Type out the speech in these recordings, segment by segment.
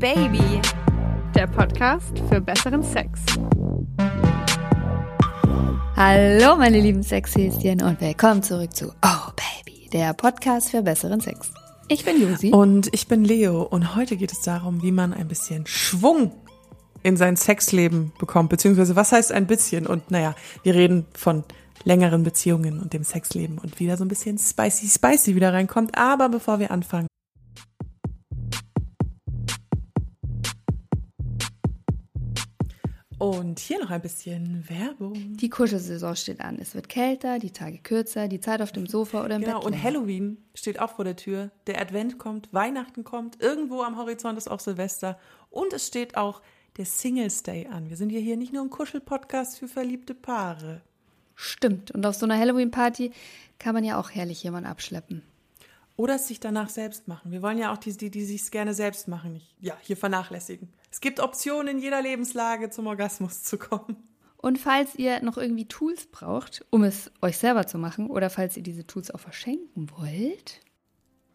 Baby, der Podcast für besseren Sex. Hallo meine lieben Sexhäschen und willkommen zurück zu Oh Baby, der Podcast für besseren Sex. Ich bin Josi. Und ich bin Leo und heute geht es darum, wie man ein bisschen Schwung in sein Sexleben bekommt, beziehungsweise was heißt ein bisschen? Und naja, wir reden von längeren Beziehungen und dem Sexleben und wieder so ein bisschen spicy spicy wieder reinkommt. Aber bevor wir anfangen, Und hier noch ein bisschen Werbung. Die Kuschelsaison steht an. Es wird kälter, die Tage kürzer, die Zeit auf dem Sofa oder im genau, Bett. und länger. Halloween steht auch vor der Tür. Der Advent kommt, Weihnachten kommt, irgendwo am Horizont ist auch Silvester. Und es steht auch der Singles Day an. Wir sind ja hier nicht nur ein Kuschelpodcast für verliebte Paare. Stimmt. Und auf so einer Halloween-Party kann man ja auch herrlich jemanden abschleppen. Oder es sich danach selbst machen. Wir wollen ja auch die, die, die sich gerne selbst machen, nicht ja, hier vernachlässigen. Es gibt Optionen in jeder Lebenslage, zum Orgasmus zu kommen. Und falls ihr noch irgendwie Tools braucht, um es euch selber zu machen, oder falls ihr diese Tools auch verschenken wollt,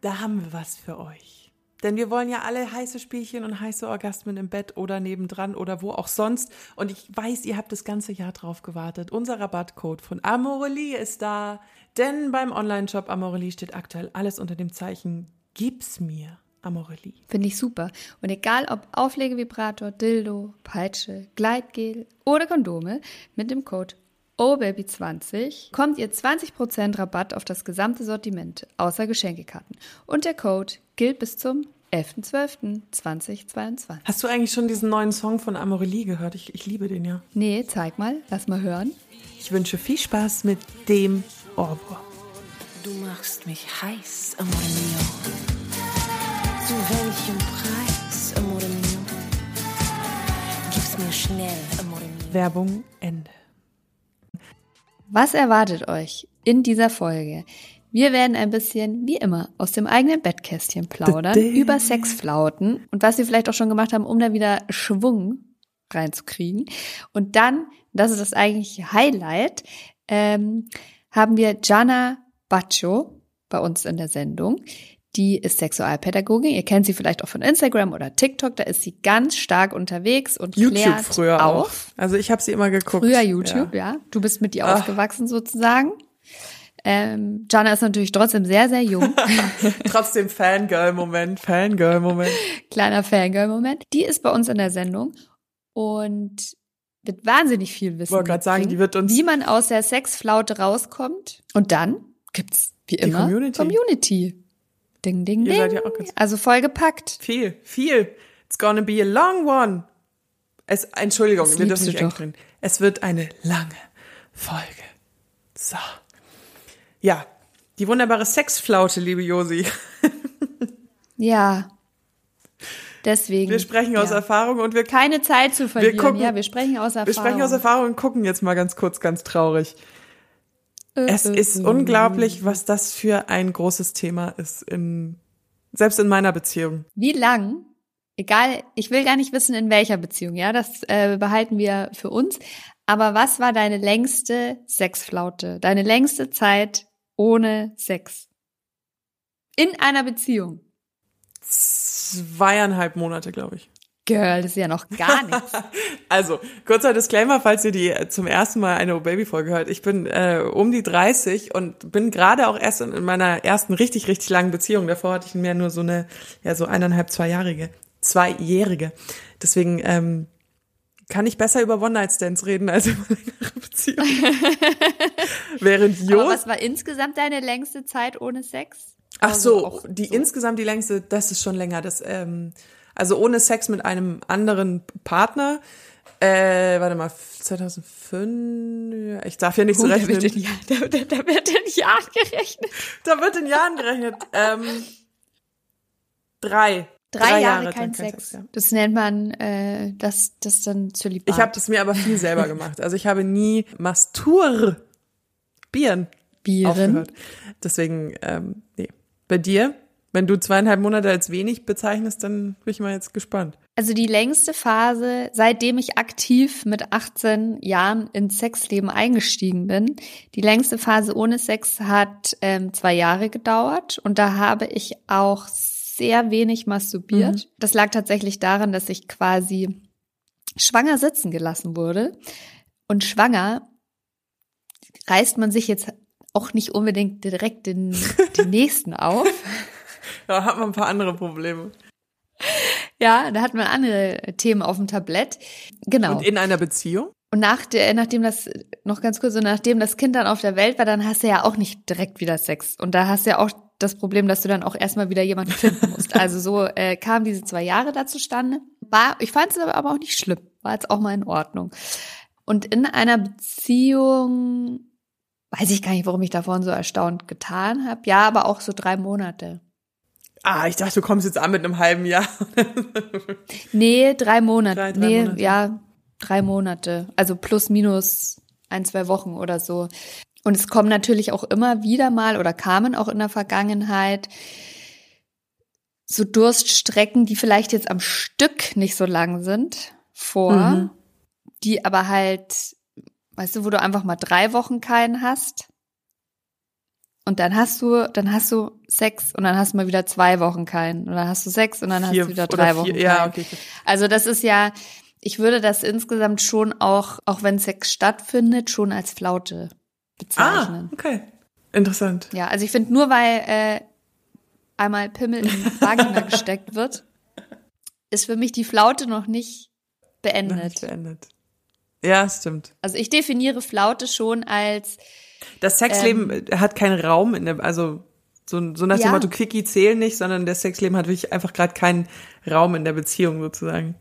Da haben wir was für euch. Denn wir wollen ja alle heiße Spielchen und heiße Orgasmen im Bett oder nebendran oder wo auch sonst. Und ich weiß, ihr habt das ganze Jahr drauf gewartet. Unser Rabattcode von Amorelie ist da. Denn beim Online-Shop Amorelie steht aktuell alles unter dem Zeichen Gib's mir, Amorelie. finde ich super. Und egal ob Auflegevibrator, Dildo, Peitsche, Gleitgel oder Kondome, mit dem Code OBABY20 kommt ihr 20% Rabatt auf das gesamte Sortiment, außer Geschenkekarten. Und der Code gilt bis zum 11.12.2022. Hast du eigentlich schon diesen neuen Song von Amorelie gehört? Ich, ich liebe den ja. Nee, zeig mal, lass mal hören. Ich wünsche viel Spaß mit dem Ohrwurm. Du machst mich heiß, amore mio. Zu welchem Preis, amore mio? Gib's mir schnell, amore mio. Werbung Ende. Was erwartet euch in dieser Folge? Wir werden ein bisschen, wie immer, aus dem eigenen Bettkästchen plaudern, über Sexflauten und was wir vielleicht auch schon gemacht haben, um da wieder Schwung reinzukriegen. Und dann, das ist das eigentliche Highlight, ähm, haben wir Jana Baccio bei uns in der Sendung. Die ist Sexualpädagogin. Ihr kennt sie vielleicht auch von Instagram oder TikTok. Da ist sie ganz stark unterwegs und YouTube klärt früher auf. auch. Also ich habe sie immer geguckt. Früher YouTube, ja. Du bist mit ihr Ach. aufgewachsen sozusagen. Ähm, Jana ist natürlich trotzdem sehr, sehr jung. Trotzdem Fangirl-Moment, Fangirl-Moment. Kleiner Fangirl-Moment. Die ist bei uns in der Sendung und wird wahnsinnig viel wissen. Wollte grad sagen, die wird uns- Wie man aus der Sexflaute rauskommt. Und dann gibt's, wie immer, Community. Community. Ding, ding, Ihr ding. seid ja auch ganz- also vollgepackt. Viel, viel. It's gonna be a long one. Es, Entschuldigung, Das wir dürfen nicht doch. drin. Es wird eine lange Folge. So. Ja, die wunderbare Sexflaute, liebe Josi. Ja. Deswegen. Wir sprechen aus ja. Erfahrung und wir, Keine Zeit zu verlieren. gucken- ja, wir sprechen aus Erfahrung. wir sprechen aus Erfahrung und gucken jetzt mal ganz kurz, ganz traurig. Äh, Es ist unglaublich, was das für ein großes Thema ist in, selbst in meiner Beziehung. Wie lang? Egal, ich will gar nicht wissen, in welcher Beziehung, ja, das äh, behalten wir für uns. Aber was war deine längste Sexflaute? Deine längste Zeit ohne Sex? In einer Beziehung? Zweieinhalb Monate, glaube ich. Girl, das ist ja noch gar nichts. Also, kurzer Disclaimer, falls ihr die äh, zum ersten Mal eine O-Baby-Folge hört. Ich bin äh, um die 30 und bin gerade auch erst in, in meiner ersten richtig, richtig langen Beziehung. Davor hatte ich mehr nur so eine, ja, so eineinhalb, zweijährige, zweijährige. Deswegen ähm, kann ich besser über One-Night-Stands reden als über längere Beziehungen. Während Aber Jos was war insgesamt deine längste Zeit ohne Sex? Ach Also so, die insgesamt die längste, das ist schon länger. Das, ähm, also ohne Sex mit einem anderen Partner. Äh, warte mal, 2005, ja, ich darf ja nicht so Oh, da, rechnen. wird in, Jahr- da, da, da wird in Jahren gerechnet. Da wird in Jahren gerechnet. Ähm, drei. Drei, Jahre, kein, dann Sex. ja. Das nennt man äh, das, das dann zur Liebe. Ich habe das mir aber viel selber gemacht. Also ich habe nie masturbieren Bieren. aufgehört. Deswegen, ähm, nee. Bei dir, wenn du zweieinhalb Monate als wenig bezeichnest, dann bin ich mal jetzt gespannt. Also die längste Phase, seitdem ich aktiv mit 18 Jahren ins Sexleben eingestiegen bin, die längste Phase ohne Sex hat ähm, zwei Jahre gedauert und da habe ich auch sehr wenig masturbiert. Das lag tatsächlich daran, dass ich quasi schwanger sitzen gelassen wurde. Und schwanger reißt man sich jetzt auch nicht unbedingt direkt den, den nächsten auf. Da hat man ein paar andere Probleme. Ja, da hat man andere Themen auf dem Tablett. Genau. Und in einer Beziehung? Und nach der, nachdem das, noch ganz kurz, so nachdem das Kind dann auf der Welt war, dann hast du ja auch nicht direkt wieder Sex. Und da hast du ja auch das Problem, dass du dann auch erstmal wieder jemanden finden musst. Also so äh, kamen diese zwei Jahre da zustande. War, ich fand es aber auch nicht schlimm. War jetzt auch mal in Ordnung. Und in einer Beziehung, weiß ich gar nicht, warum ich davon so erstaunt getan habe. Ja, aber auch so drei Monate. Ah, ich dachte, du kommst jetzt an mit einem halben Jahr. Nee, drei Monate. Drei, drei nee, Monate. ja, drei Monate. Also plus minus ein, zwei Wochen oder so. Und es kommen natürlich auch immer wieder mal oder kamen auch in der Vergangenheit so Durststrecken, die vielleicht jetzt am Stück nicht so lang sind, vor, Mhm. die aber halt, weißt du, wo du einfach mal drei Wochen keinen hast. Und dann hast du, dann hast du Sex und dann hast du mal wieder zwei Wochen keinen. Und dann hast du Sex und dann hast du wieder drei vier- Wochen Ja, keinen. okay. Also das ist ja, ich würde das insgesamt schon auch, auch wenn Sex stattfindet, schon als Flaute Ah, bezeichnen. okay. Interessant. Ja, also ich finde nur, weil äh, einmal Pimmel in Vagina gesteckt wird, ist für mich die Flaute noch nicht Noch beendet. nicht beendet. Ja, stimmt. Also ich definiere Flaute schon als Das Sexleben äh, hat keinen Raum in der, also so, so nach dem Ja. Motto Quickie zählen nicht, sondern das Sexleben hat wirklich einfach gerade keinen Raum in der Beziehung sozusagen.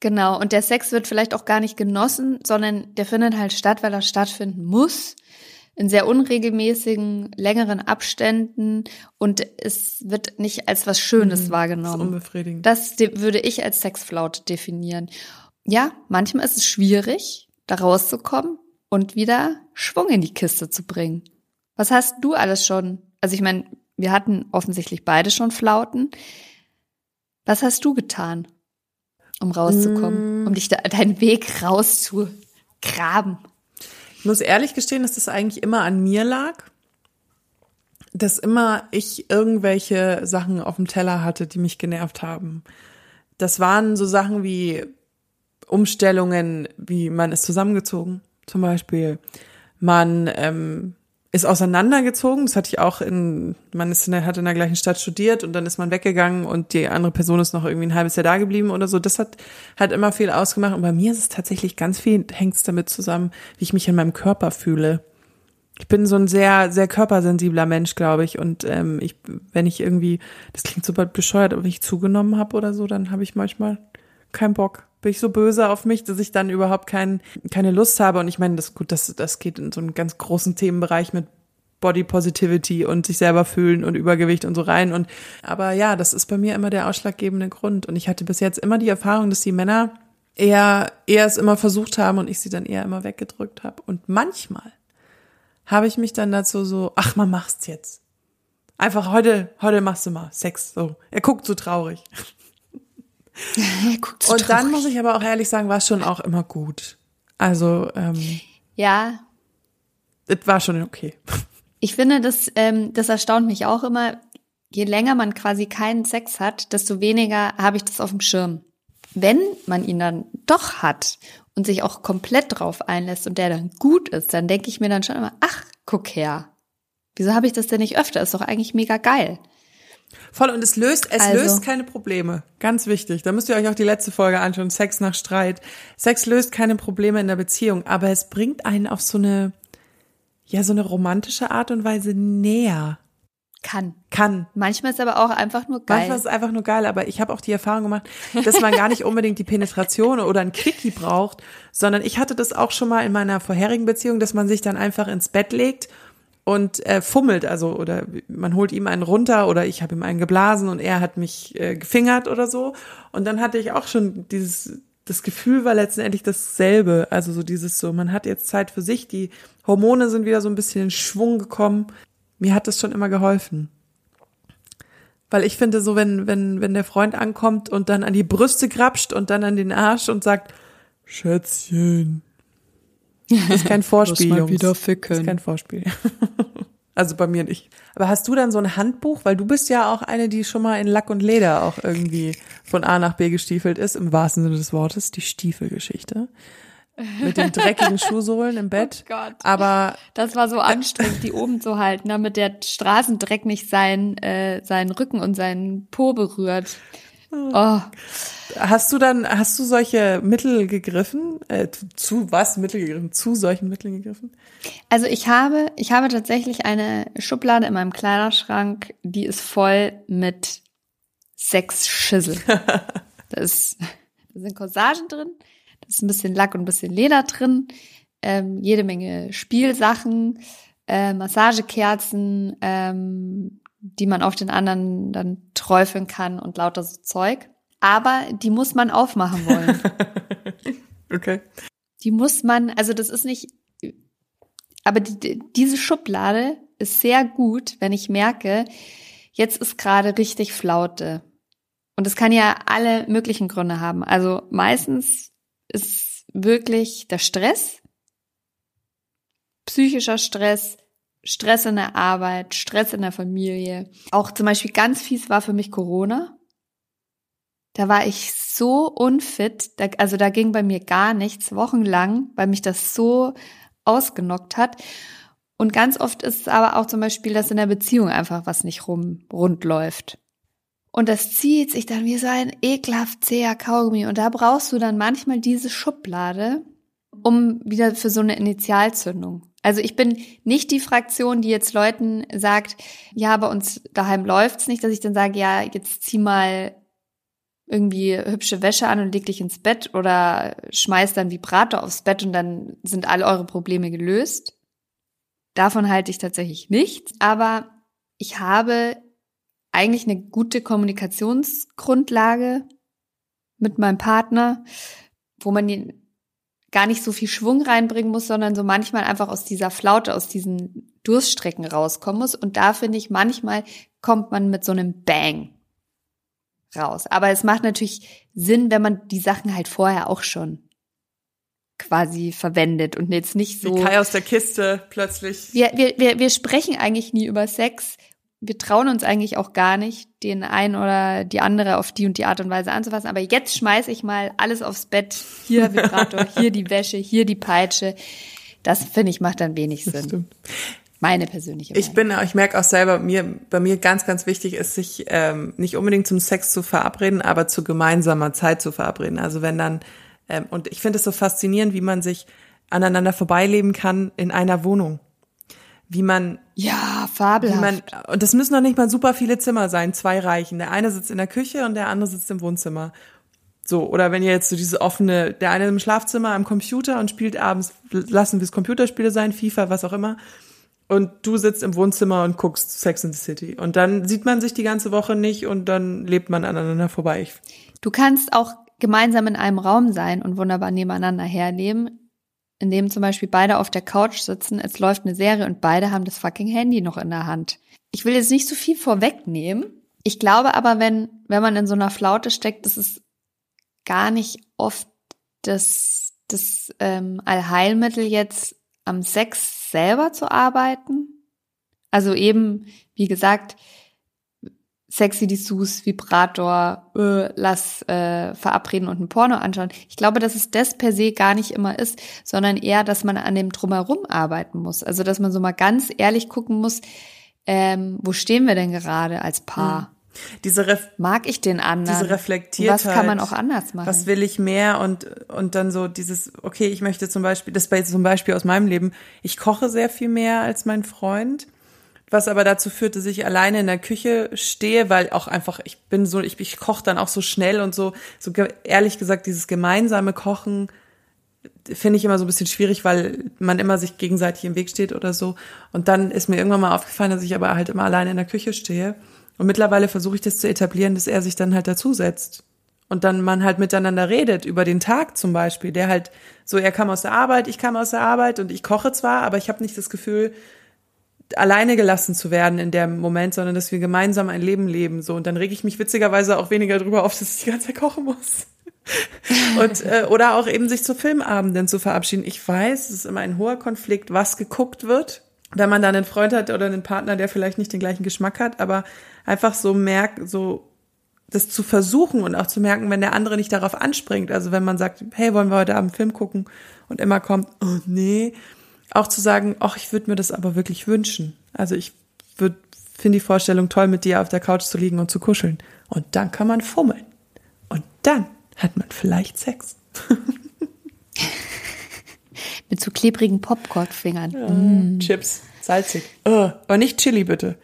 Genau, und der Sex wird vielleicht auch gar nicht genossen, sondern der findet halt statt, weil er stattfinden muss, in sehr unregelmäßigen, längeren Abständen und es wird nicht als was Schönes Mhm. Das ist wahrgenommen. unbefriedigend. Das de- würde ich als Sexflaute definieren. Ja, manchmal ist es schwierig, da rauszukommen und wieder Schwung in die Kiste zu bringen. Was hast du alles schon? Also ich meine, wir hatten offensichtlich beide schon Flauten. Was hast du getan, um rauszukommen, Mm. um dich da, deinen Weg rauszugraben? Ich muss ehrlich gestehen, dass das eigentlich immer an mir lag. Dass immer ich irgendwelche Sachen auf dem Teller hatte, die mich genervt haben. Das waren so Sachen wie Umstellungen, wie man ist zusammengezogen, zum Beispiel. Man ähm, ist auseinandergezogen. Das hatte ich auch in, man ist in der, hat in der gleichen Stadt studiert und dann ist man weggegangen und die andere Person ist noch irgendwie ein halbes Jahr da geblieben oder so. Das hat, hat immer viel ausgemacht. Und bei mir ist es tatsächlich ganz viel, hängt es damit zusammen, wie ich mich in meinem Körper fühle. Ich bin so ein sehr, sehr körpersensibler Mensch, glaube ich. Und ähm, ich, wenn ich irgendwie, das klingt super bescheuert, aber wenn ich zugenommen habe oder so, dann habe ich manchmal keinen Bock. Bin ich so böse auf mich, dass ich dann überhaupt kein, keine Lust habe. Und ich meine, das gut, das, das geht in so einen ganz großen Themenbereich mit Body Positivity und sich selber fühlen und Übergewicht und so rein. Und aber ja, das ist bei mir immer der ausschlaggebende Grund. Und ich hatte bis jetzt immer die Erfahrung, dass die Männer eher, eher es immer versucht haben und ich sie dann eher immer weggedrückt habe. Und manchmal habe ich mich dann dazu so, ach, man macht's jetzt. Einfach heute, heute machst du mal Sex. So, er guckt so traurig. Und dann muss ich aber auch ehrlich sagen, war es schon auch immer gut. Also, ähm, Ja, es war schon okay. Ich finde, das, ähm, das erstaunt mich auch immer. Je länger man quasi keinen Sex hat, desto weniger habe ich das auf dem Schirm. Wenn man ihn dann doch hat und sich auch komplett drauf einlässt und der dann gut ist, dann denke ich mir dann schon immer, ach, guck her. Wieso habe ich das denn nicht öfter? Ist doch eigentlich mega geil. Voll und es löst, es Also- löst keine Probleme. Ganz wichtig. Da müsst ihr euch auch die letzte Folge anschauen. Sex nach Streit. Sex löst keine Probleme in der Beziehung, aber es bringt einen auf so eine, ja, so eine romantische Art und Weise näher. Kann. Kann. Manchmal ist aber auch einfach nur geil. Manchmal ist es einfach nur geil, aber ich habe auch die Erfahrung gemacht, dass man gar nicht unbedingt die Penetration oder ein Quickie braucht, sondern ich hatte das auch schon mal in meiner vorherigen Beziehung, dass man sich dann einfach ins Bett legt und äh, fummelt, also oder man holt ihm einen runter oder ich habe ihm einen geblasen und er hat mich äh, gefingert oder so und dann hatte ich auch schon dieses das Gefühl war letztendlich dasselbe, also so dieses so, man hat jetzt Zeit für sich, die Hormone sind wieder so ein bisschen in Schwung gekommen. Mir hat das schon immer geholfen. Weil ich finde so, wenn, wenn, wenn der Freund ankommt und dann an die Brüste grapscht und dann an den Arsch und sagt, Schätzchen. Das ist kein Vorspiel, mal Jungs. wieder Das ficken. ist kein Vorspiel. Also bei mir nicht. Aber hast du dann so ein Handbuch? Weil du bist ja auch eine, die schon mal in Lack und Leder auch irgendwie von A nach B gestiefelt ist, im wahrsten Sinne des Wortes, die Stiefelgeschichte. Mit den dreckigen Schuhsohlen im Bett. Oh Gott. Aber Das war so anstrengend, die oben zu halten, damit der Straßendreck nicht seinen, äh, seinen Rücken und seinen Po berührt. Oh, hast du dann, hast du solche Mittel gegriffen? Äh, zu was Mittel gegriffen? Zu solchen Mitteln gegriffen? Also ich habe, ich habe tatsächlich eine Schublade in meinem Kleiderschrank, die ist voll mit Sexschüssel. Da ist, da sind Corsagen drin, da ist ein bisschen Lack und ein bisschen Leder drin, ähm, jede Menge Spielsachen, äh, Massagekerzen, ähm, die man auf den anderen dann träufeln kann und lauter so Zeug. Aber die muss man aufmachen wollen. Okay. Die muss man, also das ist nicht, aber die, diese Schublade ist sehr gut, wenn ich merke, jetzt ist gerade richtig Flaute. Und das kann ja alle möglichen Gründe haben. Also meistens ist wirklich der Stress, psychischer Stress, Stress in der Arbeit, Stress in der Familie. Auch zum Beispiel ganz fies war für mich Corona. Da war ich so unfit, da, also da ging bei mir gar nichts, wochenlang, weil mich das so ausgenockt hat. Und ganz oft ist es aber auch zum Beispiel, dass in der Beziehung einfach was nicht rum, rund läuft. Und das zieht sich dann wie so ein ekelhaft zäher Kaugummi. Und da brauchst du dann manchmal diese Schublade, um wieder für so eine Initialzündung. Also ich bin nicht die Fraktion, die jetzt Leuten sagt, ja, bei uns daheim läuft's nicht, dass ich dann sage, ja, jetzt zieh mal irgendwie hübsche Wäsche an und leg dich ins Bett oder schmeiß dann Vibrator aufs Bett und dann sind alle eure Probleme gelöst. Davon halte ich tatsächlich nichts, aber ich habe eigentlich eine gute Kommunikationsgrundlage mit meinem Partner, wo man gar nicht so viel Schwung reinbringen muss, sondern so manchmal einfach aus dieser Flaute, aus diesen Durststrecken rauskommen muss. Und da finde ich, manchmal kommt man mit so einem Bang raus. Aber es macht natürlich Sinn, wenn man die Sachen halt vorher auch schon quasi verwendet und jetzt nicht so. Wie Kai aus der Kiste plötzlich. Wir, wir, wir, wir sprechen eigentlich nie über Sex. Wir trauen uns eigentlich auch gar nicht, den einen oder die andere auf die und die Art und Weise anzufassen. Aber jetzt schmeiß ich mal alles aufs Bett. Hier Vibrator, hier die Wäsche, hier die Peitsche. Das finde ich macht dann wenig Sinn. Stimmt. Meine persönliche Meinung. Ich bin, ich merke auch selber, mir, bei mir ganz, ganz wichtig ist, sich ähm, nicht unbedingt zum Sex zu verabreden, aber zu gemeinsamer Zeit zu verabreden. Also wenn dann, ähm, und ich finde es so faszinierend, wie man sich aneinander vorbeileben kann in einer Wohnung. Wie man, ja, wie fabelhaft. man, und das müssen noch nicht mal super viele Zimmer sein, zwei reichen. Der eine sitzt in der Küche und der andere sitzt im Wohnzimmer. So, oder wenn ihr jetzt so diese offene, der eine im Schlafzimmer am Computer und spielt abends, lassen wir es Computerspiele sein, FIFA, was auch immer und du sitzt im Wohnzimmer und guckst Sex in the City. Und dann sieht man sich die ganze Woche nicht und dann lebt man aneinander vorbei. Du kannst auch gemeinsam in einem Raum sein und wunderbar nebeneinander herleben, indem zum Beispiel beide auf der Couch sitzen, es läuft eine Serie und beide haben das fucking Handy noch in der Hand. Ich will jetzt nicht so viel vorwegnehmen. Ich glaube aber, wenn, wenn man in so einer Flaute steckt, das ist gar nicht oft das, das ähm, Allheilmittel jetzt am Sex selber zu arbeiten. Also eben, wie gesagt, sexy Dessous, Vibrator, äh, lass äh, verabreden und ein Porno anschauen. Ich glaube, dass es das per se gar nicht immer ist, sondern eher, dass man an dem drumherum arbeiten muss. Also, dass man so mal ganz ehrlich gucken muss, ähm, wo stehen wir denn gerade als Paar? Diese, Ref Mag ich den anderen? diese Reflektiertheit. Was kann man auch anders machen? Was will ich mehr und, und dann so dieses, okay, ich möchte zum Beispiel, das war jetzt zum Beispiel aus meinem Leben, ich koche sehr viel mehr als mein Freund. Was aber dazu führt, dass ich alleine in der Küche stehe, weil auch einfach, ich bin so, ich, ich koche dann auch so schnell und so, so ehrlich gesagt, dieses gemeinsame Kochen finde ich immer so ein bisschen schwierig, weil man immer sich gegenseitig im Weg steht oder so. Und dann ist mir irgendwann mal aufgefallen, dass ich aber halt immer alleine in der Küche stehe. Und mittlerweile versuche ich das zu etablieren, dass er sich dann halt dazusetzt. Und dann man halt miteinander redet, über den Tag zum Beispiel. Der halt so, er kam aus der Arbeit, ich kam aus der Arbeit und ich koche zwar, aber ich habe nicht das Gefühl, alleine gelassen zu werden in dem Moment, sondern dass wir gemeinsam ein Leben leben. So und dann reg ich mich witzigerweise auch weniger drüber auf, dass ich die ganze Zeit kochen muss. und äh, oder auch eben sich zu Filmabenden zu verabschieden. Ich weiß, es ist immer ein hoher Konflikt, was geguckt wird. wenn man dann einen Freund hat oder einen Partner, der vielleicht nicht den gleichen Geschmack hat, aber einfach so merkt, so das zu versuchen und auch zu merken, wenn der andere nicht darauf anspringt. Also wenn man sagt, hey, wollen wir heute Abend Film gucken und immer kommt, oh nee, auch zu sagen, ach, ich würde mir das aber wirklich wünschen. Also ich würde finde die Vorstellung toll, mit dir auf der Couch zu liegen und zu kuscheln. Und dann kann man fummeln. Und dann hat man vielleicht Sex. Mit so klebrigen Popcorn-Fingern. Ja, mm. Chips, salzig. Oh, aber nicht Chili, bitte.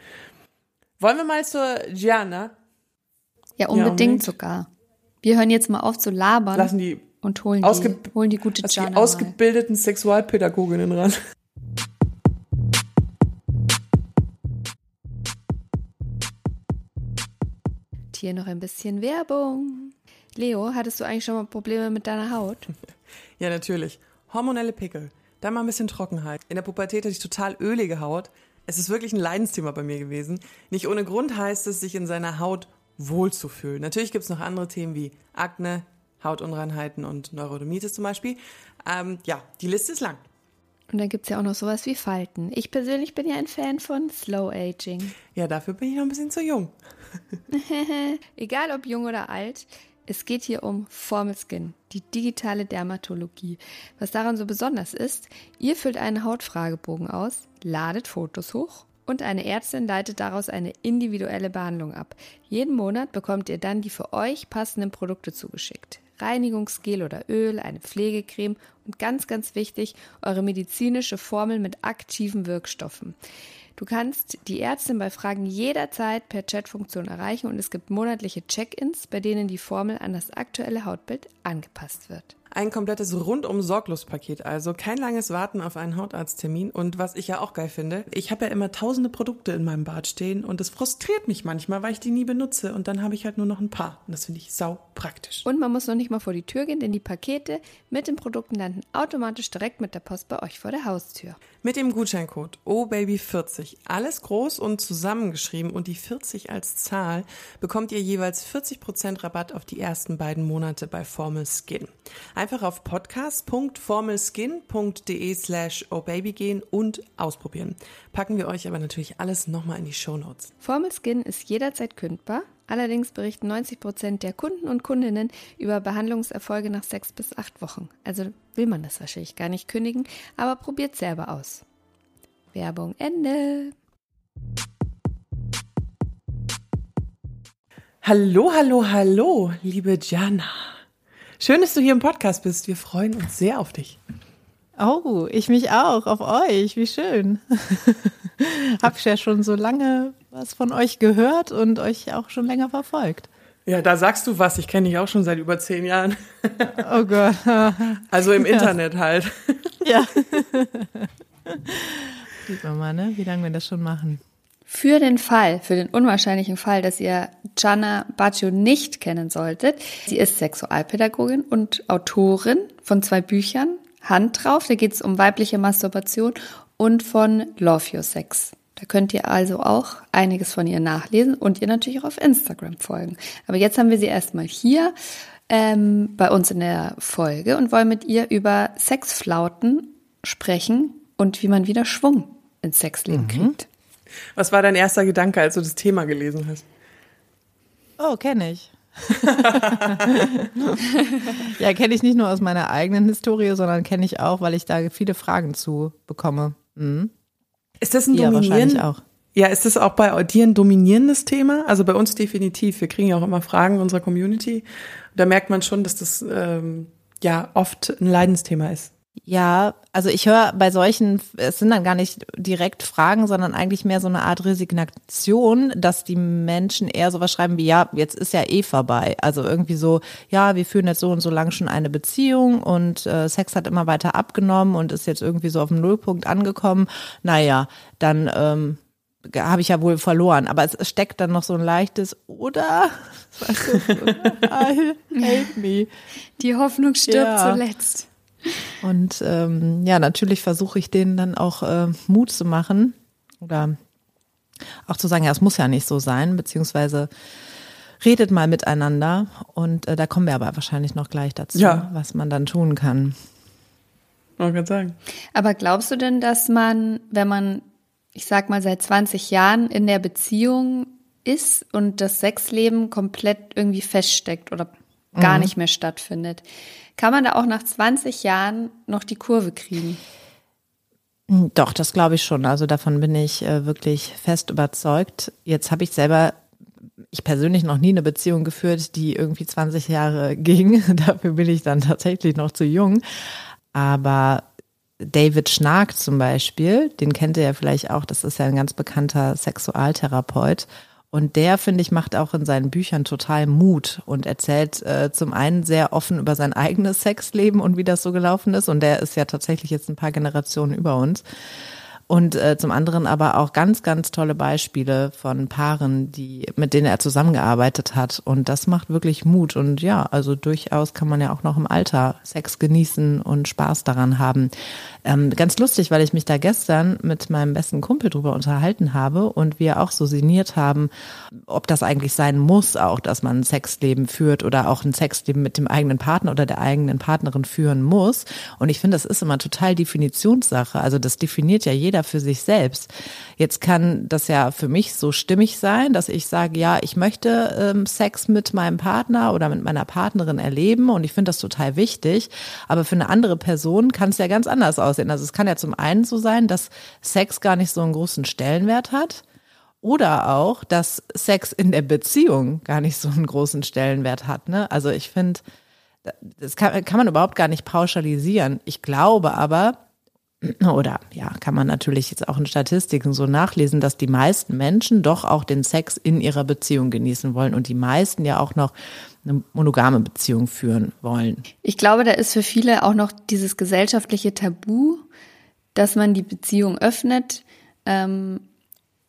Wollen wir mal zur Gianna? Ja, unbedingt, ja, unbedingt. sogar. Wir hören jetzt mal auf zu labern Lassen die und holen die, holen die gute Gianna. Die ausgebildeten mal. Sexualpädagoginnen ran. Hier noch ein bisschen Werbung. Leo, hattest du eigentlich schon mal Probleme mit deiner Haut? Ja, natürlich. Hormonelle Pickel, dann mal ein bisschen Trockenheit. In der Pubertät hatte ich total ölige Haut. Es ist wirklich ein Leidensthema bei mir gewesen. Nicht ohne Grund heißt es, sich in seiner Haut wohlzufühlen. Natürlich gibt es noch andere Themen wie Akne, Hautunreinheiten und Neurodermitis zum Beispiel. Ähm, ja, die Liste ist lang. Und dann gibt es ja auch noch sowas wie Falten. Ich persönlich bin ja ein Fan von Slow Aging. Ja, dafür bin ich noch ein bisschen zu jung. Egal ob jung oder alt, es geht hier um Formel Skin, die digitale Dermatologie. Was daran so besonders ist, ihr füllt einen Hautfragebogen aus, ladet Fotos hoch und eine Ärztin leitet daraus eine individuelle Behandlung ab. Jeden Monat bekommt ihr dann die für euch passenden Produkte zugeschickt. Reinigungsgel oder Öl, eine Pflegecreme und ganz, ganz wichtig, eure medizinische Formel mit aktiven Wirkstoffen. Du kannst die Ärztin bei Fragen jederzeit per Chatfunktion erreichen und es gibt monatliche Check-ins, bei denen die Formel an das aktuelle Hautbild angepasst wird. Ein komplettes rundum sorglos Paket, also kein langes Warten auf einen Hautarzttermin. Und was ich ja auch geil finde, ich habe ja immer tausende Produkte in meinem Bad stehen und das frustriert mich manchmal, weil ich die nie benutze. Und dann habe ich halt nur noch ein paar. Und das finde ich sau praktisch. Und man muss noch nicht mal vor die Tür gehen, denn die Pakete mit den Produkten landen automatisch direkt mit der Post bei euch vor der Haustür. Mit dem Gutscheincode OBABY40, alles groß und zusammengeschrieben und die 40 als Zahl, bekommt ihr jeweils 40% Rabatt auf die ersten beiden Monate bei Formel Skin. Einfach auf podcast.formelskin.de slash obaby gehen und ausprobieren. Packen wir euch aber natürlich alles nochmal in die Show Notes. Formel Skin ist jederzeit kündbar. Allerdings berichten 90 Prozent der Kunden und Kundinnen über Behandlungserfolge nach sechs bis acht Wochen. Also will man das wahrscheinlich gar nicht kündigen, aber probiert selber aus. Werbung Ende. Hallo, hallo, hallo, liebe Jana. Schön, dass du hier im Podcast bist. Wir freuen uns sehr auf dich. Oh, ich mich auch, auf euch. Wie schön. Hab ja schon so lange was von euch gehört und euch auch schon länger verfolgt. Ja, da sagst du was. Ich kenne dich auch schon seit über zehn Jahren. Oh Gott. Also im Internet halt. Ja. Sieht man mal, ne? Wie lange wir das schon machen. Für den Fall, für den unwahrscheinlichen Fall, dass ihr Gianna Baccio nicht kennen solltet, sie ist Sexualpädagogin und Autorin von zwei Büchern, Hand drauf, da geht es um weibliche Masturbation und von Love Your Sex. Da könnt ihr also auch einiges von ihr nachlesen und ihr natürlich auch auf Instagram folgen. Aber jetzt haben wir sie erstmal hier ähm, bei uns in der Folge und wollen mit ihr über Sexflauten sprechen und wie man wieder Schwung ins Sexleben mhm. kriegt. Was war dein erster Gedanke, als du das Thema gelesen hast? Oh, kenne ich. ja, kenne ich nicht nur aus meiner eigenen Historie, sondern kenne ich auch, weil ich da viele Fragen zu bekomme. Mhm. Ist das ein ja, wahrscheinlich auch. Ja, ist das auch bei dir ein dominierendes Thema? Also bei uns definitiv. Wir kriegen ja auch immer Fragen unserer Community. Da merkt man schon, dass das ähm, ja oft ein Leidensthema ist. Ja, also ich höre bei solchen, es sind dann gar nicht direkt Fragen, sondern eigentlich mehr so eine Art Resignation, dass die Menschen eher sowas schreiben wie, ja, jetzt ist ja eh vorbei. Also irgendwie so, ja, wir führen jetzt so und so lang schon eine Beziehung und äh, Sex hat immer weiter abgenommen und ist jetzt irgendwie so auf dem Nullpunkt angekommen. Naja, dann ähm, habe ich ja wohl verloren. Aber es steckt dann noch so ein leichtes, oder? Weißt du, help me. Die Hoffnung stirbt ja. zuletzt. Und ähm, ja, natürlich versuche ich denen dann auch äh, Mut zu machen oder auch zu sagen, ja, es muss ja nicht so sein, beziehungsweise redet mal miteinander und äh, da kommen wir aber wahrscheinlich noch gleich dazu, ja. was man dann tun kann. Man kann sagen. Aber glaubst du denn, dass man, wenn man ich sag mal, seit 20 Jahren in der Beziehung ist und das Sexleben komplett irgendwie feststeckt oder gar nicht mehr stattfindet. Kann man da auch nach 20 Jahren noch die Kurve kriegen? Doch, das glaube ich schon. Also davon bin ich äh, wirklich fest überzeugt. Jetzt habe ich selber, ich persönlich noch nie eine Beziehung geführt, die irgendwie 20 Jahre ging. Dafür bin ich dann tatsächlich noch zu jung. Aber David Schnark zum Beispiel, den kennt ihr ja vielleicht auch, das ist ja ein ganz bekannter Sexualtherapeut. Und der, finde ich, macht auch in seinen Büchern total Mut und erzählt äh, zum einen sehr offen über sein eigenes Sexleben und wie das so gelaufen ist. Und der ist ja tatsächlich jetzt ein paar Generationen über uns. Und äh, zum anderen aber auch ganz, ganz tolle Beispiele von Paaren, die, mit denen er zusammengearbeitet hat. Und das macht wirklich Mut. Und ja, also durchaus kann man ja auch noch im Alter Sex genießen und Spaß daran haben. Ähm, ganz lustig, weil ich mich da gestern mit meinem besten Kumpel drüber unterhalten habe und wir auch so sinniert haben, ob das eigentlich sein muss, auch, dass man ein Sexleben führt oder auch ein Sexleben mit dem eigenen Partner oder der eigenen Partnerin führen muss. Und ich finde, das ist immer total Definitionssache. Also das definiert ja jeder für sich selbst. Jetzt kann das ja für mich so stimmig sein, dass ich sage, ja, ich möchte ähm, Sex mit meinem Partner oder mit meiner Partnerin erleben und ich finde das total wichtig. Aber für eine andere Person kann es ja ganz anders aussehen. Also es kann ja zum einen so sein, dass Sex gar nicht so einen großen Stellenwert hat. Oder auch, dass Sex in der Beziehung gar nicht so einen großen Stellenwert hat. Ne? Also ich finde, das kann, kann man überhaupt gar nicht pauschalisieren. Ich glaube aber, oder ja, kann man natürlich jetzt auch in Statistiken so nachlesen, dass die meisten Menschen doch auch den Sex in ihrer Beziehung genießen wollen und die meisten ja auch noch eine monogame Beziehung führen wollen. Ich glaube, da ist für viele auch noch dieses gesellschaftliche Tabu, dass man die Beziehung öffnet. Ähm,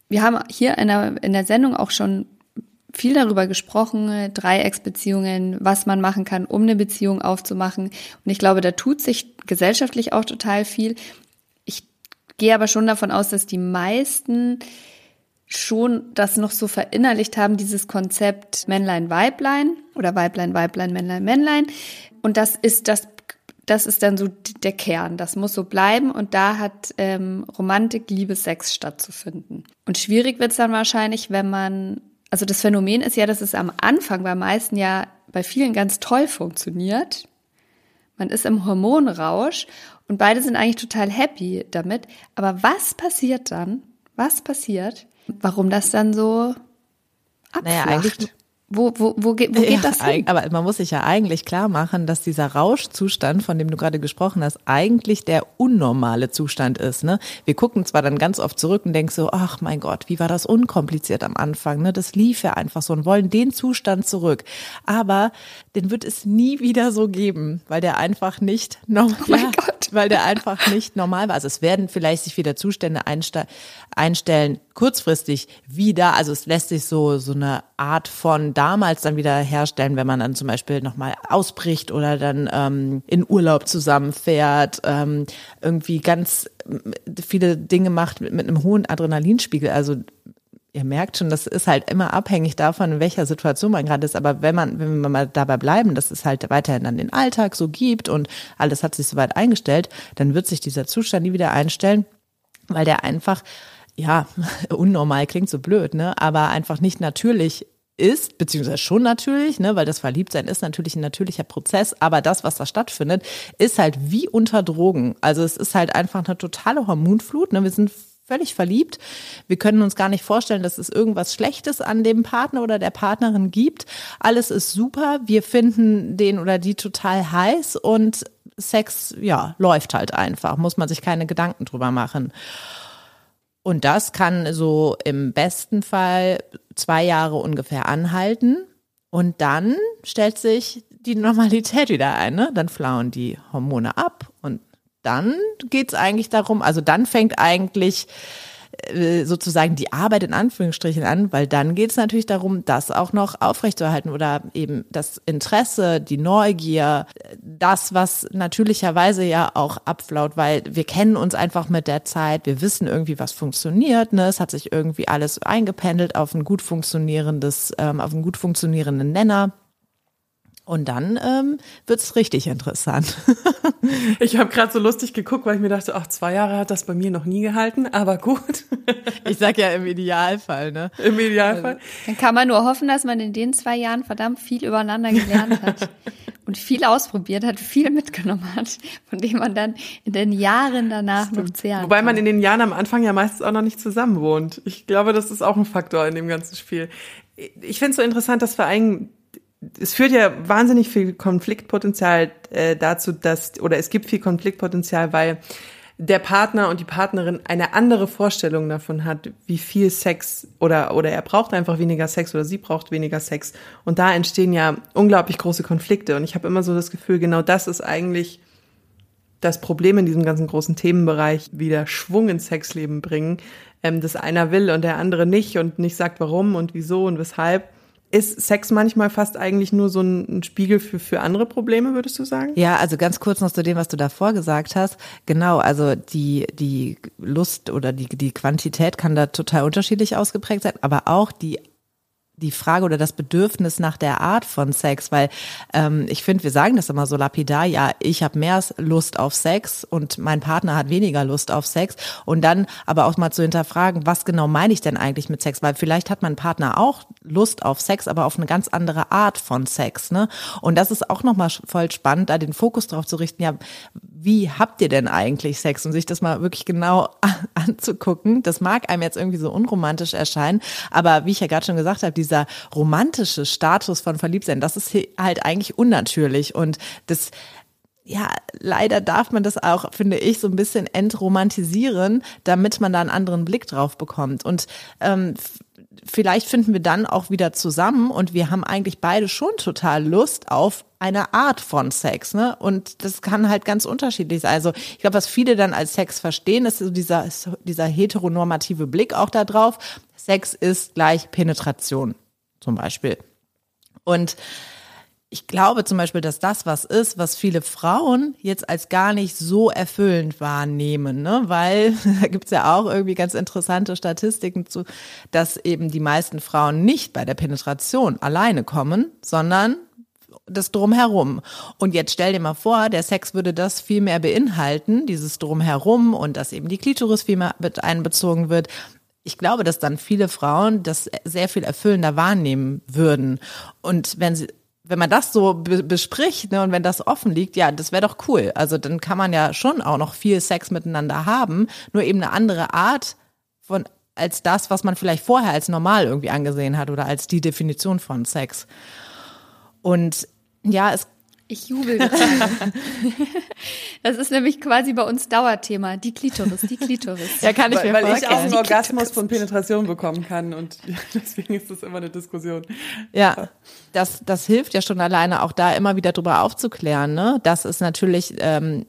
wir haben hier in der, in der Sendung auch schon viel darüber gesprochen, Dreiecksbeziehungen, was man machen kann, um eine Beziehung aufzumachen. Und ich glaube, da tut sich gesellschaftlich auch total viel gehe aber schon davon aus, dass die meisten schon das noch so verinnerlicht haben, dieses Konzept Männlein, Weiblein oder Weiblein, Weiblein, Männlein, Männlein. Und das ist das, das ist dann so der Kern. Das muss so bleiben und da hat ähm, Romantik, Liebe, Sex stattzufinden. Und schwierig wird's dann wahrscheinlich, wenn man, also das Phänomen ist ja, dass es am Anfang bei meisten ja bei vielen ganz toll funktioniert. Man ist im Hormonrausch und beide sind eigentlich total happy damit. Aber was passiert dann? Was passiert? Warum das dann so abflacht? Naja, eigentlich wo, wo, wo, geht, wo geht ja, das hin? Aber man muss sich ja eigentlich klar machen, dass dieser Rauschzustand, von dem du gerade gesprochen hast, eigentlich der unnormale Zustand ist. Ne? Wir gucken zwar dann ganz oft zurück und denken so, ach mein Gott, wie war das unkompliziert am Anfang? Ne? Das lief ja einfach so und wollen den Zustand zurück. Aber den wird es nie wieder so geben, weil der einfach nicht normal, oh ja, weil der einfach nicht normal war. Also es werden vielleicht sich wieder Zustände einstellen, kurzfristig wieder. Also es lässt sich so, so eine Art von damals dann wieder herstellen, wenn man dann zum Beispiel nochmal ausbricht oder dann ähm, in Urlaub zusammenfährt, ähm, irgendwie ganz viele Dinge macht mit, mit einem hohen Adrenalinspiegel. Also ihr merkt schon, das ist halt immer abhängig davon, in welcher Situation man gerade ist. Aber wenn man, wenn wir mal dabei bleiben, dass es halt weiterhin dann den Alltag so gibt und alles hat sich soweit eingestellt, dann wird sich dieser Zustand nie wieder einstellen, weil der einfach ja, unnormal klingt so blöd, ne? Aber einfach nicht natürlich ist, beziehungsweise schon natürlich, ne, weil das Verliebtsein ist natürlich ein natürlicher Prozess, aber das, was da stattfindet, ist halt wie unter Drogen. Also es ist halt einfach eine totale Hormonflut, ne, wir sind völlig verliebt. Wir können uns gar nicht vorstellen, dass es irgendwas Schlechtes an dem Partner oder der Partnerin gibt. Alles ist super. Wir finden den oder die total heiß und Sex, ja, läuft halt einfach. Muss man sich keine Gedanken drüber machen. Und das kann so im besten Fall zwei Jahre ungefähr anhalten. Und dann stellt sich die Normalität wieder ein. Ne? Dann flauen die Hormone ab und dann geht's eigentlich darum, also dann fängt eigentlich sozusagen die Arbeit in Anführungsstrichen an, weil dann geht es natürlich darum, das auch noch aufrechtzuerhalten oder eben das Interesse, die Neugier, das, was natürlicherweise ja auch abflaut, weil wir kennen uns einfach mit der Zeit, wir wissen irgendwie, was funktioniert, ne? es hat sich irgendwie alles eingependelt auf ein gut funktionierendes, ähm, auf einen gut funktionierenden Nenner. Und dann ähm, wird's richtig interessant. Ich habe gerade so lustig geguckt, weil ich mir dachte, ach, zwei Jahre hat das bei mir noch nie gehalten, aber gut. Ich sag ja im Idealfall, ne? Im Idealfall. Dann kann man nur hoffen, dass man in den zwei Jahren verdammt viel übereinander gelernt hat und viel ausprobiert hat, viel mitgenommen hat, von dem man dann in den Jahren danach noch zehren Wobei man kann. in den Jahren am Anfang ja meistens auch noch nicht zusammen wohnt. Ich glaube, das ist auch ein Faktor in dem ganzen Spiel. Ich finde es so interessant, dass wir eigentlich es führt ja wahnsinnig viel Konfliktpotenzial äh, dazu, dass, oder es gibt viel Konfliktpotenzial, weil der Partner und die Partnerin eine andere Vorstellung davon hat, wie viel Sex oder, oder er braucht einfach weniger Sex oder sie braucht weniger Sex. Und da entstehen ja unglaublich große Konflikte. Und ich habe immer so das Gefühl, genau das ist eigentlich das Problem in diesem ganzen großen Themenbereich, wieder Schwung ins Sexleben bringen, ähm, dass einer will und der andere nicht und nicht sagt warum und wieso und weshalb. Ist Sex manchmal fast eigentlich nur so ein, Spiegel für, für andere Probleme, würdest du sagen? Ja, also ganz kurz noch zu dem, was du davor gesagt hast. Genau, also die, die Lust oder die, die Quantität kann da total unterschiedlich ausgeprägt sein, aber auch die die Frage oder das Bedürfnis nach der Art von Sex, weil ähm, ich finde, wir sagen das immer so lapidar, ja, ich habe mehr Lust auf Sex und mein Partner hat weniger Lust auf Sex und dann aber auch mal zu hinterfragen, was genau meine ich denn eigentlich mit Sex, weil vielleicht hat mein Partner auch Lust auf Sex, aber auf eine ganz andere Art von Sex, ne? Und das ist auch nochmal voll spannend, da den Fokus drauf zu richten, ja, wie habt ihr denn eigentlich Sex und sich das mal wirklich genau anzugucken. Das mag einem jetzt irgendwie so unromantisch erscheinen, aber wie ich ja gerade schon gesagt habe, dieser romantische Status von Verliebtsein, das ist halt eigentlich unnatürlich und das ja, leider darf man das auch, finde ich, so ein bisschen entromantisieren, damit man da einen anderen Blick drauf bekommt. Und ähm, vielleicht finden wir dann auch wieder zusammen und wir haben eigentlich beide schon total Lust auf eine Art von Sex, ne? Und das kann halt ganz unterschiedlich sein. Also ich glaube, was viele dann als Sex verstehen, ist so dieser, dieser heteronormative Blick auch da drauf. Sex ist gleich Penetration, zum Beispiel. Und ich glaube zum Beispiel, dass das was ist, was viele Frauen jetzt als gar nicht so erfüllend wahrnehmen, ne? weil da gibt's ja auch irgendwie ganz interessante Statistiken zu, dass eben die meisten Frauen nicht bei der Penetration alleine kommen, sondern das Drumherum. Und jetzt stell dir mal vor, der Sex würde das viel mehr beinhalten, dieses Drumherum und dass eben die Klitoris viel mehr mit einbezogen wird. Ich glaube, dass dann viele Frauen das sehr viel erfüllender wahrnehmen würden. Und wenn sie wenn man das so be bespricht ne, und wenn das offen liegt, ja, das wäre doch cool. Also dann kann man ja schon auch noch viel Sex miteinander haben, nur eben eine andere Art von als das, was man vielleicht vorher als normal irgendwie angesehen hat oder als die Definition von Sex. Und ja, es Ich jubel gerade. Das ist nämlich quasi bei uns Dauerthema. Die Klitoris, die Klitoris. ja kann ich Weil, mir weil ich auch einen Orgasmus von Penetration bekommen kann und deswegen ist das immer eine Diskussion. Ja, das, das hilft ja schon alleine auch da immer wieder drüber aufzuklären, ne? dass es natürlich ähm,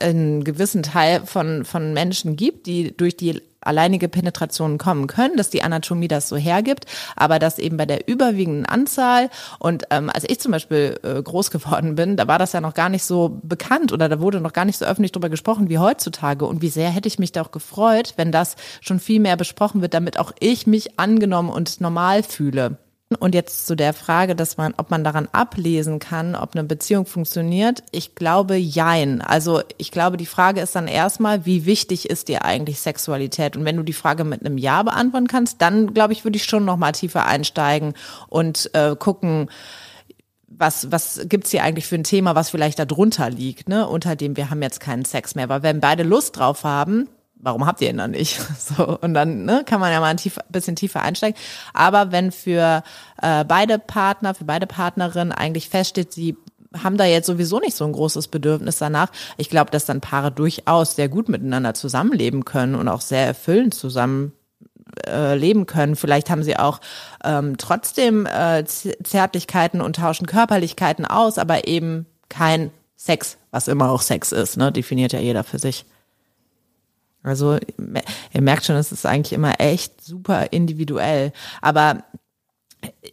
einen gewissen Teil von, von Menschen gibt, die durch die alleinige Penetration kommen können, dass die Anatomie das so hergibt, aber dass eben bei der überwiegenden Anzahl und ähm, als ich zum Beispiel äh, groß geworden bin, da war das ja noch gar nicht so bekannt oder da wurde noch gar nicht so öffentlich drüber gesprochen wie heutzutage und wie sehr hätte ich mich da auch gefreut, wenn das schon viel mehr besprochen wird, damit auch ich mich angenommen und normal fühle. Und jetzt zu der Frage, dass man, ob man daran ablesen kann, ob eine Beziehung funktioniert. Ich glaube, jein. Also ich glaube, die Frage ist dann erstmal, wie wichtig ist dir eigentlich Sexualität? Und wenn du die Frage mit einem Ja beantworten kannst, dann glaube ich, würde ich schon noch mal tiefer einsteigen und äh, gucken, was, was gibt's hier eigentlich für ein Thema, was vielleicht da drunter liegt, ne? unter dem wir haben jetzt keinen Sex mehr. Weil wenn beide Lust drauf haben, warum habt ihr ihn dann nicht? So, und dann ne, kann man ja mal ein tief, bisschen tiefer einsteigen. Aber wenn für äh, beide Partner, für beide Partnerinnen eigentlich feststeht, sie haben da jetzt sowieso nicht so ein großes Bedürfnis danach. Ich glaube, dass dann Paare durchaus sehr gut miteinander zusammenleben können und auch sehr erfüllend zusammen äh, leben können. Vielleicht haben sie auch ähm, trotzdem äh, Zärtlichkeiten und tauschen Körperlichkeiten aus, aber eben kein Sex, was immer auch Sex ist, ne? definiert ja jeder für sich. Also ihr merkt schon, es ist eigentlich immer echt super individuell. Aber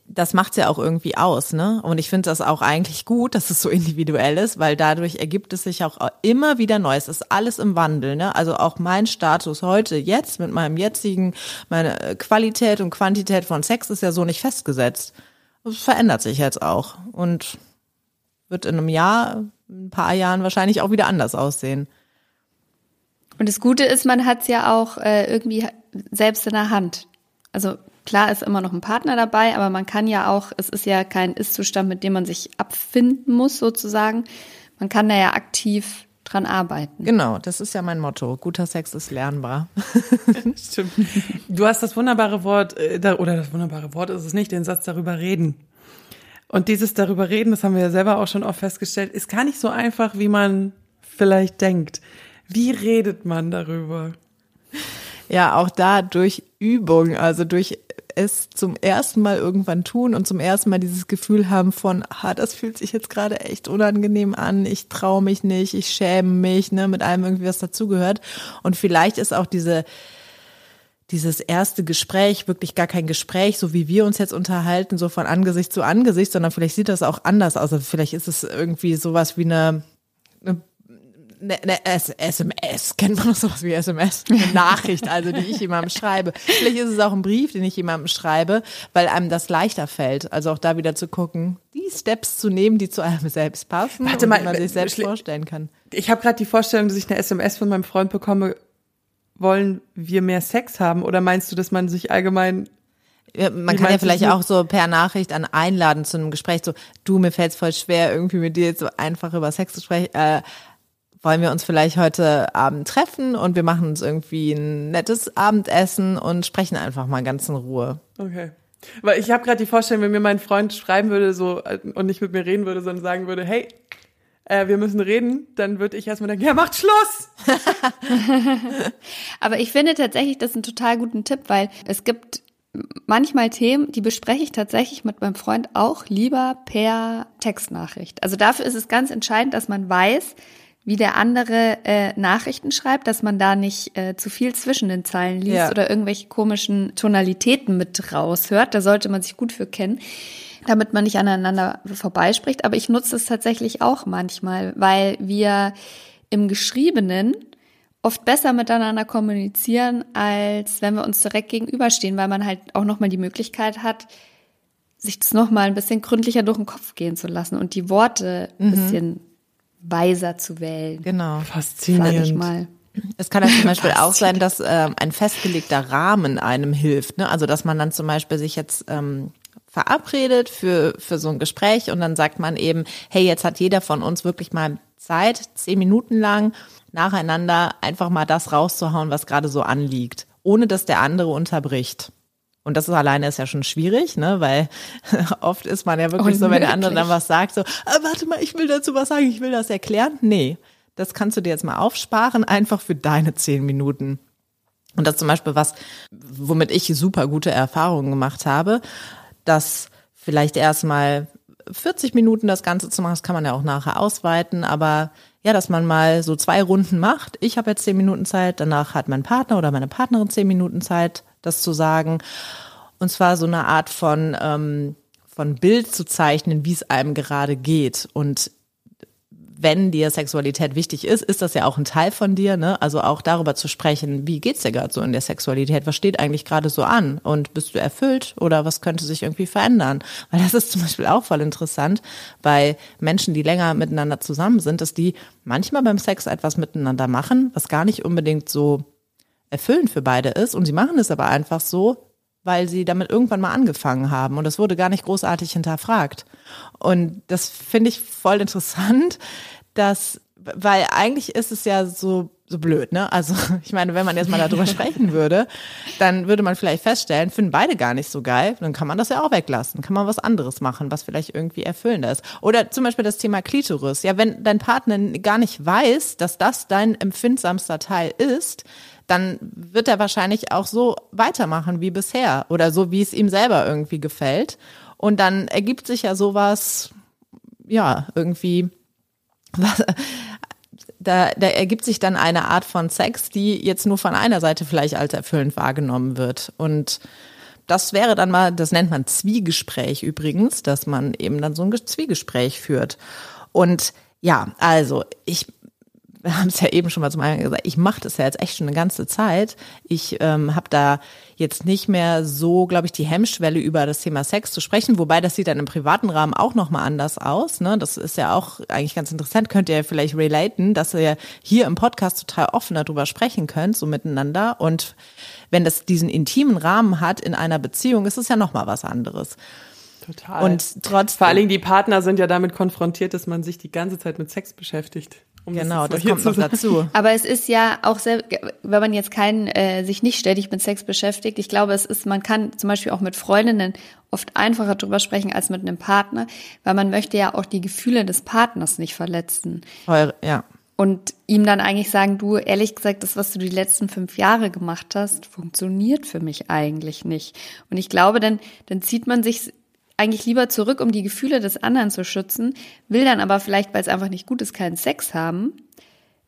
das macht's ja auch irgendwie aus, ne? Und ich finde das auch eigentlich gut, dass es so individuell ist, weil dadurch ergibt es sich auch immer wieder neu. Es ist alles im Wandel, ne? Also auch mein Status heute, jetzt mit meinem jetzigen, meine Qualität und Quantität von Sex ist ja so nicht festgesetzt. Das verändert sich jetzt auch. Und wird in einem Jahr, ein paar Jahren wahrscheinlich auch wieder anders aussehen. Und das Gute ist, man hat es ja auch äh, irgendwie selbst in der Hand. Also klar ist immer noch ein Partner dabei, aber man kann ja auch, es ist ja kein Ist-Zustand, mit dem man sich abfinden muss sozusagen. Man kann da ja aktiv dran arbeiten. Genau, das ist ja mein Motto. Guter Sex ist lernbar. Stimmt. Du hast das wunderbare Wort, äh, oder das wunderbare Wort ist es nicht, den Satz darüber reden. Und dieses darüber reden, das haben wir ja selber auch schon oft festgestellt, ist gar nicht so einfach, wie man vielleicht denkt. Wie redet man darüber? Ja, auch da durch Übung, also durch es zum ersten Mal irgendwann tun und zum ersten Mal dieses Gefühl haben von, ah, das fühlt sich jetzt gerade echt unangenehm an, ich traue mich nicht, ich schäme mich, ne, mit allem irgendwie was dazugehört. Und vielleicht ist auch diese dieses erste Gespräch wirklich gar kein Gespräch, so wie wir uns jetzt unterhalten, so von Angesicht zu Angesicht, sondern vielleicht sieht das auch anders aus. Also vielleicht ist es irgendwie sowas wie eine, eine eine, SMS, kennt man noch sowas wie SMS? Eine Nachricht, also die ich jemandem schreibe. Vielleicht ist es auch ein Brief, den ich jemandem schreibe, weil einem das leichter fällt. Also auch da wieder zu gucken, die Steps zu nehmen, die zu einem selbst passen Warte und mal, die man sich selbst schlä- vorstellen kann. Ich habe gerade die Vorstellung, dass ich eine SMS von meinem Freund bekomme, wollen wir mehr Sex haben? Oder meinst du, dass man sich allgemein Ja, man Wie kann ja vielleicht auch so per Nachricht an einladen zu einem Gespräch, so, du, mir fällt's voll schwer, irgendwie mit dir jetzt so einfach über Sex zu sprechen. Äh, wollen wir uns vielleicht heute Abend treffen und wir machen uns irgendwie ein nettes Abendessen und sprechen einfach mal ganz in Ruhe. Okay. Weil ich habe gerade die Vorstellung, wenn mir mein Freund schreiben würde so äh, und nicht mit mir reden würde, sondern sagen würde, hey, äh, wir müssen reden, dann würde ich erstmal denken, ja, macht Schluss! Aber ich finde tatsächlich das einen total guten Tipp, weil es gibt manchmal Themen, die bespreche ich tatsächlich mit meinem Freund auch lieber per Textnachricht. Also dafür ist es ganz entscheidend, dass man weiß, wie der andere äh, Nachrichten schreibt, dass man da nicht äh, zu viel zwischen den Zeilen liest Ja. oder irgendwelche komischen Tonalitäten mit raushört. Da sollte man sich gut für kennen, damit man nicht aneinander vorbeispricht. Aber ich nutze es tatsächlich auch manchmal, weil wir im Geschriebenen oft besser miteinander kommunizieren, als wenn wir uns direkt gegenüberstehen, weil man halt auch nochmal die Möglichkeit hat, sich das nochmal ein bisschen gründlicher durch den Kopf gehen zu lassen und die Worte ein bisschen weiser zu wählen, Genau. sage ich Faszinierend. mal. Es kann ja zum Beispiel auch sein, dass ähm, ein festgelegter Rahmen einem hilft. Ne? Also dass man dann zum Beispiel sich jetzt ähm, verabredet für, für so ein Gespräch und dann sagt man eben, hey, jetzt hat jeder von uns wirklich mal Zeit, zehn Minuten lang nacheinander einfach mal das rauszuhauen, was gerade so anliegt, ohne dass der andere unterbricht. Und das ist alleine ist ja schon schwierig, ne, weil oft ist man ja wirklich so, wenn der andere dann Unmöglich. was sagt, so, ah, warte mal, ich will dazu was sagen, ich will das erklären. Nee, das kannst du dir jetzt mal aufsparen, einfach für deine zehn Minuten. Und das zum Beispiel was, womit ich super gute Erfahrungen gemacht habe, dass vielleicht erstmal 40 Minuten das Ganze zu machen, das kann man ja auch nachher ausweiten, aber ja, dass man mal so zwei Runden macht. Ich habe jetzt zehn Minuten Zeit, danach hat mein Partner oder meine Partnerin zehn Minuten Zeit, das zu sagen. Und zwar so eine Art von, ähm, von Bild zu zeichnen, wie es einem gerade geht. Und wenn dir Sexualität wichtig ist, ist das ja auch ein Teil von dir, ne? Also auch darüber zu sprechen, wie geht's dir gerade so in der Sexualität? Was steht eigentlich gerade so an? Und bist du erfüllt oder was könnte sich irgendwie verändern? Weil das ist zum Beispiel auch voll interessant bei Menschen, die länger miteinander zusammen sind, dass die manchmal beim Sex etwas miteinander machen, was gar nicht unbedingt so erfüllend für beide ist. Und sie machen es aber einfach so, weil sie damit irgendwann mal angefangen haben und das wurde gar nicht großartig hinterfragt. Und das finde ich voll interessant, dass, weil eigentlich ist es ja so, so blöd, ne? Also, ich meine, wenn man jetzt mal darüber sprechen würde, dann würde man vielleicht feststellen, finden beide gar nicht so geil, dann kann man das ja auch weglassen, kann man was anderes machen, was vielleicht irgendwie erfüllender ist. Oder zum Beispiel das Thema Klitoris. Ja, wenn dein Partner gar nicht weiß, dass das dein empfindsamster Teil ist, dann wird er wahrscheinlich auch so weitermachen wie bisher oder so, wie es ihm selber irgendwie gefällt. Und dann ergibt sich ja sowas, ja, irgendwie, was, da, da ergibt sich dann eine Art von Sex, die jetzt nur von einer Seite vielleicht als erfüllend wahrgenommen wird. Und das wäre dann mal, das nennt man Zwiegespräch übrigens, dass man eben dann so ein Zwiegespräch führt. Und ja, also ich wir haben es ja eben schon mal zum einen gesagt, ich mache das ja jetzt echt schon eine ganze Zeit. Ich ähm, habe da jetzt nicht mehr so, glaube ich, die Hemmschwelle über das Thema Sex zu sprechen, wobei das sieht dann im privaten Rahmen auch nochmal anders aus. Ne? Das ist ja auch eigentlich ganz interessant, könnt ihr ja vielleicht relaten, dass ihr hier im Podcast total offen darüber sprechen könnt, so miteinander. Und wenn das diesen intimen Rahmen hat in einer Beziehung, ist es ja nochmal was anderes. Total. Und trotzdem. Vor allen Dingen die Partner sind ja damit konfrontiert, dass man sich die ganze Zeit mit Sex beschäftigt. Um Genau, das hier kommt noch sagen. dazu. Aber es ist ja auch sehr, wenn man jetzt keinen äh, sich nicht ständig mit Sex beschäftigt, ich glaube, es ist, man kann zum Beispiel auch mit Freundinnen oft einfacher drüber sprechen als mit einem Partner, weil man möchte ja auch die Gefühle des Partners nicht verletzen. Eure, ja. Und ihm dann eigentlich sagen, du, ehrlich gesagt, das, was du die letzten fünf Jahre gemacht hast, funktioniert für mich eigentlich nicht. Und ich glaube, dann, dann zieht man sich eigentlich lieber zurück, um die Gefühle des anderen zu schützen, will dann aber vielleicht, weil es einfach nicht gut ist, keinen Sex haben.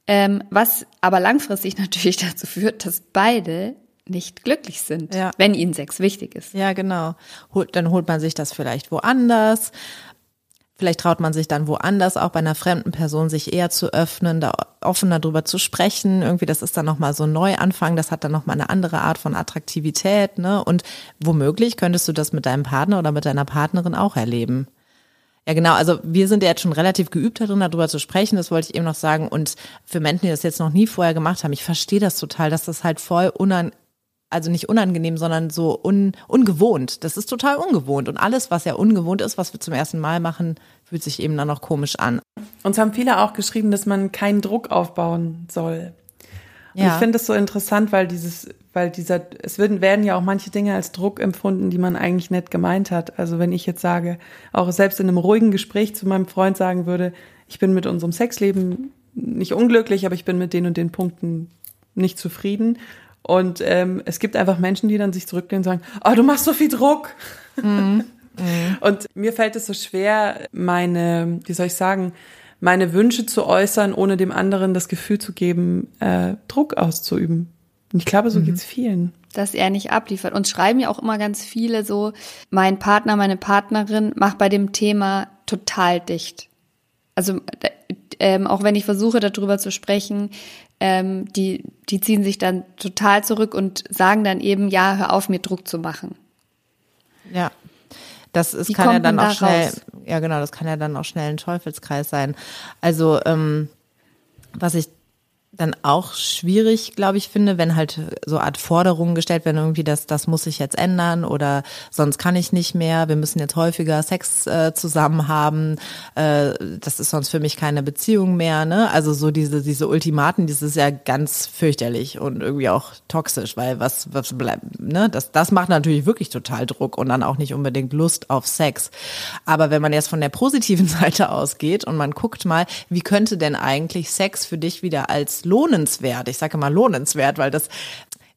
Ähm, was aber langfristig natürlich dazu führt, dass beide nicht glücklich sind, Ja. wenn ihnen Sex wichtig ist. Ja, genau. Holt, dann holt man sich das vielleicht woanders. Vielleicht traut man sich dann woanders auch bei einer fremden Person sich eher zu öffnen, da offener drüber zu sprechen. Irgendwie, das ist dann nochmal so ein Neuanfang, das hat dann nochmal eine andere Art von Attraktivität, ne? Und womöglich könntest du das mit deinem Partner oder mit deiner Partnerin auch erleben. Ja, genau. Also wir sind ja jetzt schon relativ geübt darin, darüber zu sprechen. Das wollte ich eben noch sagen. Und für Menschen, die das jetzt noch nie vorher gemacht haben, ich verstehe das total, dass das halt voll unan also nicht unangenehm, sondern so un, ungewohnt. Das ist total ungewohnt. Und alles, was ja ungewohnt ist, was wir zum ersten Mal machen, fühlt sich eben dann noch komisch an. Uns haben viele auch geschrieben, dass man keinen Druck aufbauen soll. Und Ja. ich finde es so interessant, weil dieses, weil dieser, es werden, werden ja auch manche Dinge als Druck empfunden, die man eigentlich nicht gemeint hat. Also wenn ich jetzt sage, auch selbst in einem ruhigen Gespräch zu meinem Freund sagen würde, ich bin mit unserem Sexleben nicht unglücklich, aber ich bin mit den und den Punkten nicht zufrieden. Und ähm, es gibt einfach Menschen, die dann sich zurücklehnen und sagen, oh, du machst so viel Druck. Und mir fällt es so schwer, meine, wie soll ich sagen, meine Wünsche zu äußern, ohne dem anderen das Gefühl zu geben, äh, Druck auszuüben. Und ich glaube, so geht's vielen. dass er nicht abliefert. Uns schreiben ja auch immer ganz viele so, mein Partner, meine Partnerin macht bei dem Thema total dicht. Also äh, ähm, auch wenn ich versuche, darüber zu sprechen, ähm, die, die ziehen sich dann total zurück und sagen dann eben, ja, hör auf, mir Druck zu machen. Ja. Das ist, Wie kann ja dann man auch da schnell, raus? ja genau, das kann ja dann auch schnell ein Teufelskreis sein. Also, ähm, was ich dann auch schwierig, glaube ich, finde, wenn halt so Art Forderungen gestellt werden, irgendwie, das, das muss sich jetzt ändern oder sonst kann ich nicht mehr, wir müssen jetzt häufiger Sex äh, zusammen haben, äh, das ist sonst für mich keine Beziehung mehr, ne? Also so diese, diese Ultimaten, das ist ja ganz fürchterlich und irgendwie auch toxisch, weil was, was bleibt, ne? Das, das macht natürlich wirklich total Druck und dann auch nicht unbedingt Lust auf Sex. Aber wenn man jetzt von der positiven Seite ausgeht und man guckt mal, wie könnte denn eigentlich Sex für dich wieder als lohnenswert, ich sage mal lohnenswert, weil das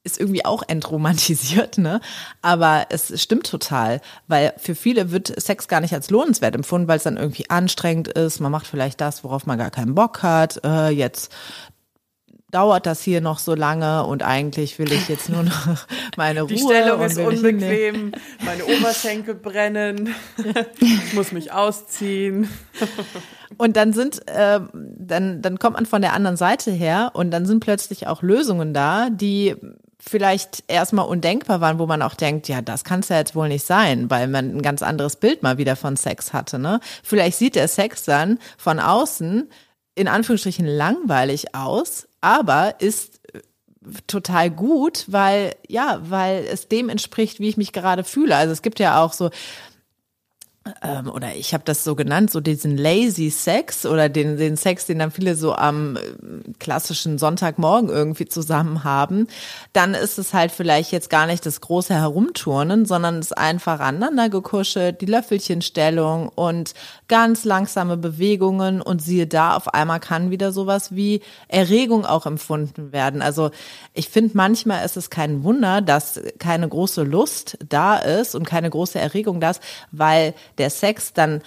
ist irgendwie auch entromantisiert, ne? Aber es stimmt total, weil für viele wird Sex gar nicht als lohnenswert empfunden, weil es dann irgendwie anstrengend ist. Man macht vielleicht das, worauf man gar keinen Bock hat. Äh, jetzt dauert das hier noch so lange und eigentlich will ich jetzt nur noch meine Ruhe. Die Stellung ist unbequem, meine Oberschenkel brennen, ich muss mich ausziehen. Und dann sind, äh, dann, dann kommt man von der anderen Seite her und dann sind plötzlich auch Lösungen da, die vielleicht erstmal undenkbar waren, wo man auch denkt, ja, das kann es ja jetzt wohl nicht sein, weil man ein ganz anderes Bild mal wieder von Sex hatte. Ne? Vielleicht sieht der Sex dann von außen in Anführungsstrichen langweilig aus, aber ist äh, total gut, weil ja, weil es dem entspricht, wie ich mich gerade fühle. Also es gibt ja auch so ähm, oder ich habe das so genannt, so diesen lazy Sex oder den, den Sex, den dann viele so am äh, klassischen Sonntagmorgen irgendwie zusammen haben, dann ist es halt vielleicht jetzt gar nicht das große Herumturnen, sondern es einfach aneinander gekuschelt, die Löffelchenstellung und ganz langsame Bewegungen und siehe da, auf einmal kann wieder sowas wie Erregung auch empfunden werden. Also ich finde manchmal ist es kein Wunder, dass keine große Lust da ist und keine große Erregung da ist, weil der Sex dann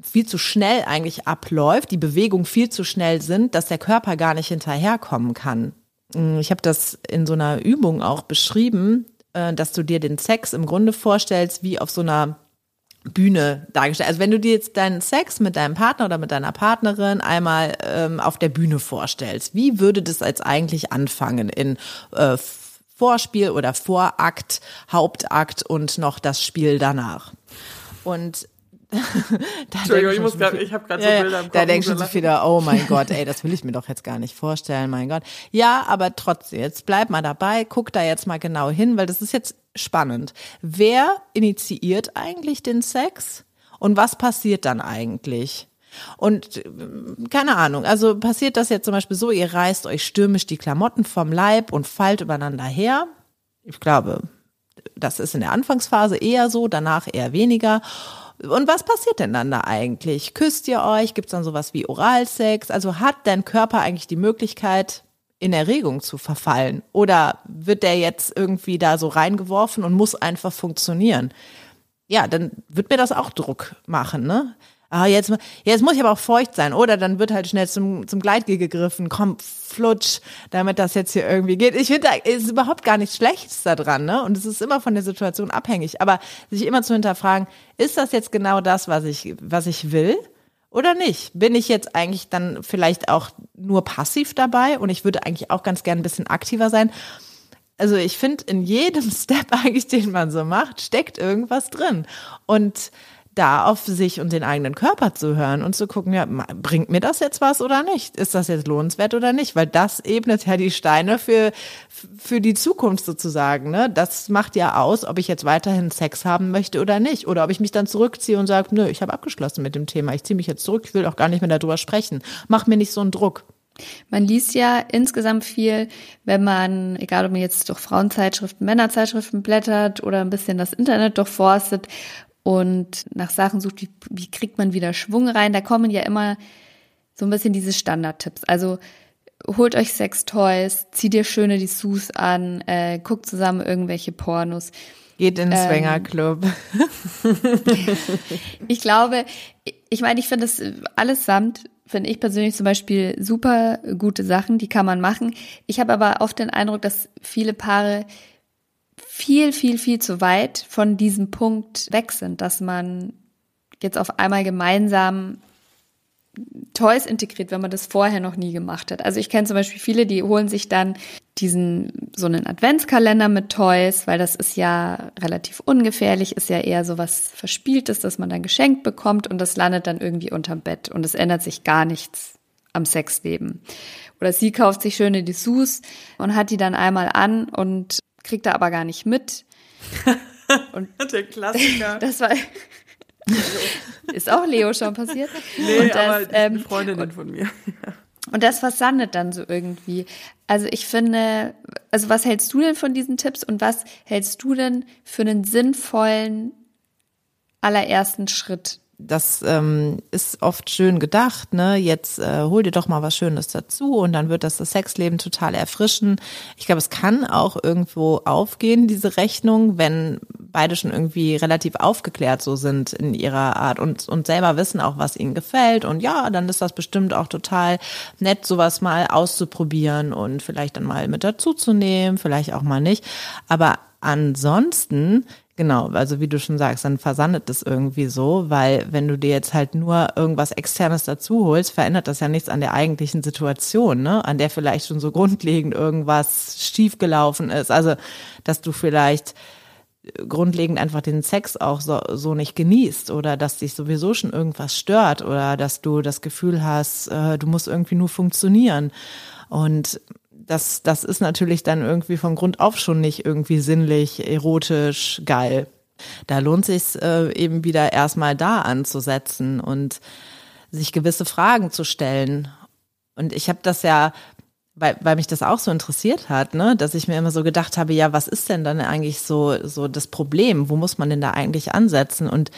viel zu schnell eigentlich abläuft, die Bewegungen viel zu schnell sind, dass der Körper gar nicht hinterherkommen kann. Ich habe das in so einer Übung auch beschrieben, äh, dass du dir den Sex im Grunde vorstellst wie auf so einer Bühne dargestellt. Also wenn du dir jetzt deinen Sex mit deinem Partner oder mit deiner Partnerin einmal ähm, auf der Bühne vorstellst, wie würde das jetzt eigentlich anfangen in äh, Vorspiel oder Vorakt, Hauptakt und noch das Spiel danach? Und da Entschuldigung, ich muss grad, ich habe gerade ja, so Bilder im Kopf. Da denkst du so wieder, oh mein Gott, ey, das will ich mir doch jetzt gar nicht vorstellen, mein Gott. Ja, aber trotzdem, jetzt bleib mal dabei, guck da jetzt mal genau hin, weil das ist jetzt spannend. Wer initiiert eigentlich den Sex und was passiert dann eigentlich? Und äh, keine Ahnung, also passiert das jetzt zum Beispiel so, ihr reißt euch stürmisch die Klamotten vom Leib und fallt übereinander her. Ich glaube, das ist in der Anfangsphase eher so, danach eher weniger. Und was passiert denn dann da eigentlich? Küsst ihr euch? Gibt es dann sowas wie Oralsex? Also hat dein Körper eigentlich die Möglichkeit, in Erregung zu verfallen? Oder wird der jetzt irgendwie da so reingeworfen und muss einfach funktionieren? Ja, dann wird mir das auch Druck machen, ne? Ah, jetzt, jetzt muss ich aber auch feucht sein. Oder dann wird halt schnell zum, zum Gleitgel gegriffen. Komm, flutsch, damit das jetzt hier irgendwie geht. Ich finde, da ist überhaupt gar nichts Schlechtes da dran, ne? Und es ist immer von der Situation abhängig. Aber sich immer zu hinterfragen, ist das jetzt genau das, was ich, was ich will? Oder nicht? Bin ich jetzt eigentlich dann vielleicht auch nur passiv dabei? Und ich würde eigentlich auch ganz gern ein bisschen aktiver sein. Also ich finde, in jedem Step eigentlich, den man so macht, steckt irgendwas drin. Und da auf sich und den eigenen Körper zu hören und zu gucken, ja, bringt mir das jetzt was oder nicht? Ist das jetzt lohnenswert oder nicht? Weil das ebnet ja die Steine für, für die Zukunft sozusagen. Ne? Das macht ja aus, ob ich jetzt weiterhin Sex haben möchte oder nicht. Oder ob ich mich dann zurückziehe und sage, nö, ich habe abgeschlossen mit dem Thema. Ich ziehe mich jetzt zurück, ich will auch gar nicht mehr darüber sprechen. Mach mir nicht so einen Druck. Man liest ja insgesamt viel, wenn man, egal ob man jetzt durch Frauenzeitschriften, Männerzeitschriften blättert oder ein bisschen das Internet durchforstet und nach Sachen sucht, wie, wie kriegt man wieder Schwung rein, da kommen ja immer so ein bisschen diese Standardtipps. Also holt euch Sextoys, zieht dir schöne Dessous an, äh, guckt zusammen irgendwelche Pornos. Geht in den Swingerclub. Ich glaube, ich meine, ich finde das allesamt, finde ich persönlich zum Beispiel super gute Sachen, die kann man machen. Ich habe aber oft den Eindruck, dass viele Paare viel, viel, viel zu weit von diesem Punkt weg sind, dass man jetzt auf einmal gemeinsam Toys integriert, wenn man das vorher noch nie gemacht hat. Also ich kenne zum Beispiel viele, die holen sich dann diesen so einen Adventskalender mit Toys, weil das ist ja relativ ungefährlich, ist ja eher so was Verspieltes, das man dann geschenkt bekommt und das landet dann irgendwie unterm Bett und es ändert sich gar nichts am Sexleben. Oder sie kauft sich schöne Dessous und hat die dann einmal an und kriegt da aber gar nicht mit. Der Klassiker. Das war ist auch Leo schon passiert. nee, und das, aber das ist eine ähm, Freundin von mir. Und das versandet dann so irgendwie. Also ich finde, also was hältst du denn von diesen Tipps und was hältst du denn für einen sinnvollen allerersten Schritt? Das ähm, ist oft schön gedacht, ne? Jetzt äh, hol dir doch mal was Schönes dazu und dann wird das das Sexleben total erfrischen. Ich glaube, es kann auch irgendwo aufgehen, diese Rechnung, wenn beide schon irgendwie relativ aufgeklärt so sind in ihrer Art und, und selber wissen auch, was ihnen gefällt. Und ja, dann ist das bestimmt auch total nett, sowas mal auszuprobieren und vielleicht dann mal mit dazuzunehmen, vielleicht auch mal nicht. Aber ansonsten Genau, also wie du schon sagst, dann versandet es irgendwie so, weil wenn du dir jetzt halt nur irgendwas Externes dazu holst, verändert das ja nichts an der eigentlichen Situation, ne? an der vielleicht schon so grundlegend irgendwas schiefgelaufen ist. Also, dass du vielleicht grundlegend einfach den Sex auch so, so nicht genießt oder dass dich sowieso schon irgendwas stört oder dass du das Gefühl hast, äh, du musst irgendwie nur funktionieren. Und das, das ist natürlich dann irgendwie von Grund auf schon nicht irgendwie sinnlich, erotisch, geil. Da lohnt sich äh, eben wieder erstmal da anzusetzen und sich gewisse Fragen zu stellen. Und ich habe das ja, weil, weil mich das auch so interessiert hat, ne, dass ich mir immer so gedacht habe, ja, was ist denn dann eigentlich so, so das Problem? Wo muss man denn da eigentlich ansetzen? Und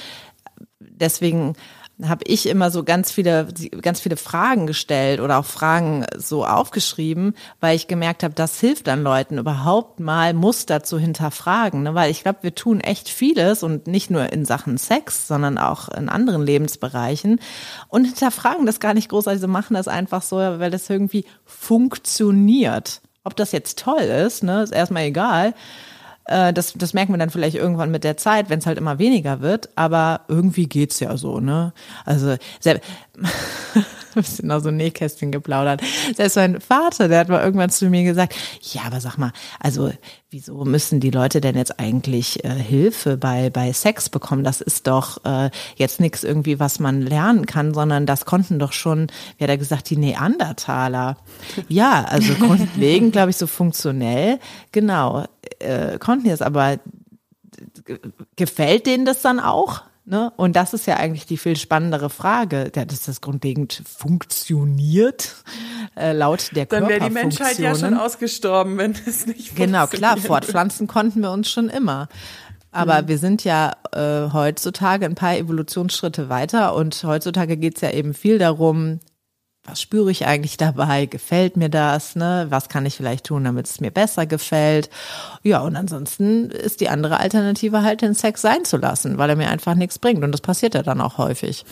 deswegen habe ich immer so ganz viele, ganz viele Fragen gestellt oder auch Fragen so aufgeschrieben, weil ich gemerkt habe, das hilft dann Leuten überhaupt mal Muster zu hinterfragen, ne? weil ich glaube, wir tun echt vieles und nicht nur in Sachen Sex, sondern auch in anderen Lebensbereichen und hinterfragen das gar nicht groß, also machen das einfach so, weil das irgendwie funktioniert. Ob das jetzt toll ist, ne, ist erstmal egal. Äh, das, das merken wir dann vielleicht irgendwann mit der Zeit, wenn es halt immer weniger wird. Aber irgendwie geht's ja so, ne? Also selbst ein bisschen aus so Nähkästchen geplaudert. Selbst mein Vater, der hat mal irgendwann zu mir gesagt, ja, aber sag mal, also wieso müssen die Leute denn jetzt eigentlich äh, Hilfe bei, bei Sex bekommen? Das ist doch äh, jetzt nichts irgendwie, was man lernen kann, sondern das konnten doch schon, wie hat er gesagt, die Neandertaler. Ja, also grundlegend, glaube ich, so funktionell, genau, äh, konnten es, aber gefällt denen das dann auch? Ne? Und das ist ja eigentlich die viel spannendere Frage, ja, dass das grundlegend funktioniert, äh, laut der Dann wäre die Menschheit ja schon ausgestorben, wenn es nicht Genau, klar, fortpflanzen konnten wir uns schon immer. Aber mhm. wir sind ja äh, heutzutage ein paar Evolutionsschritte weiter und heutzutage geht's ja eben viel darum, was spüre ich eigentlich dabei? Gefällt mir das? Ne? Was kann ich vielleicht tun, damit es mir besser gefällt? Ja, und ansonsten ist die andere Alternative halt, den Sex sein zu lassen, weil er mir einfach nichts bringt. Und das passiert ja dann auch häufig.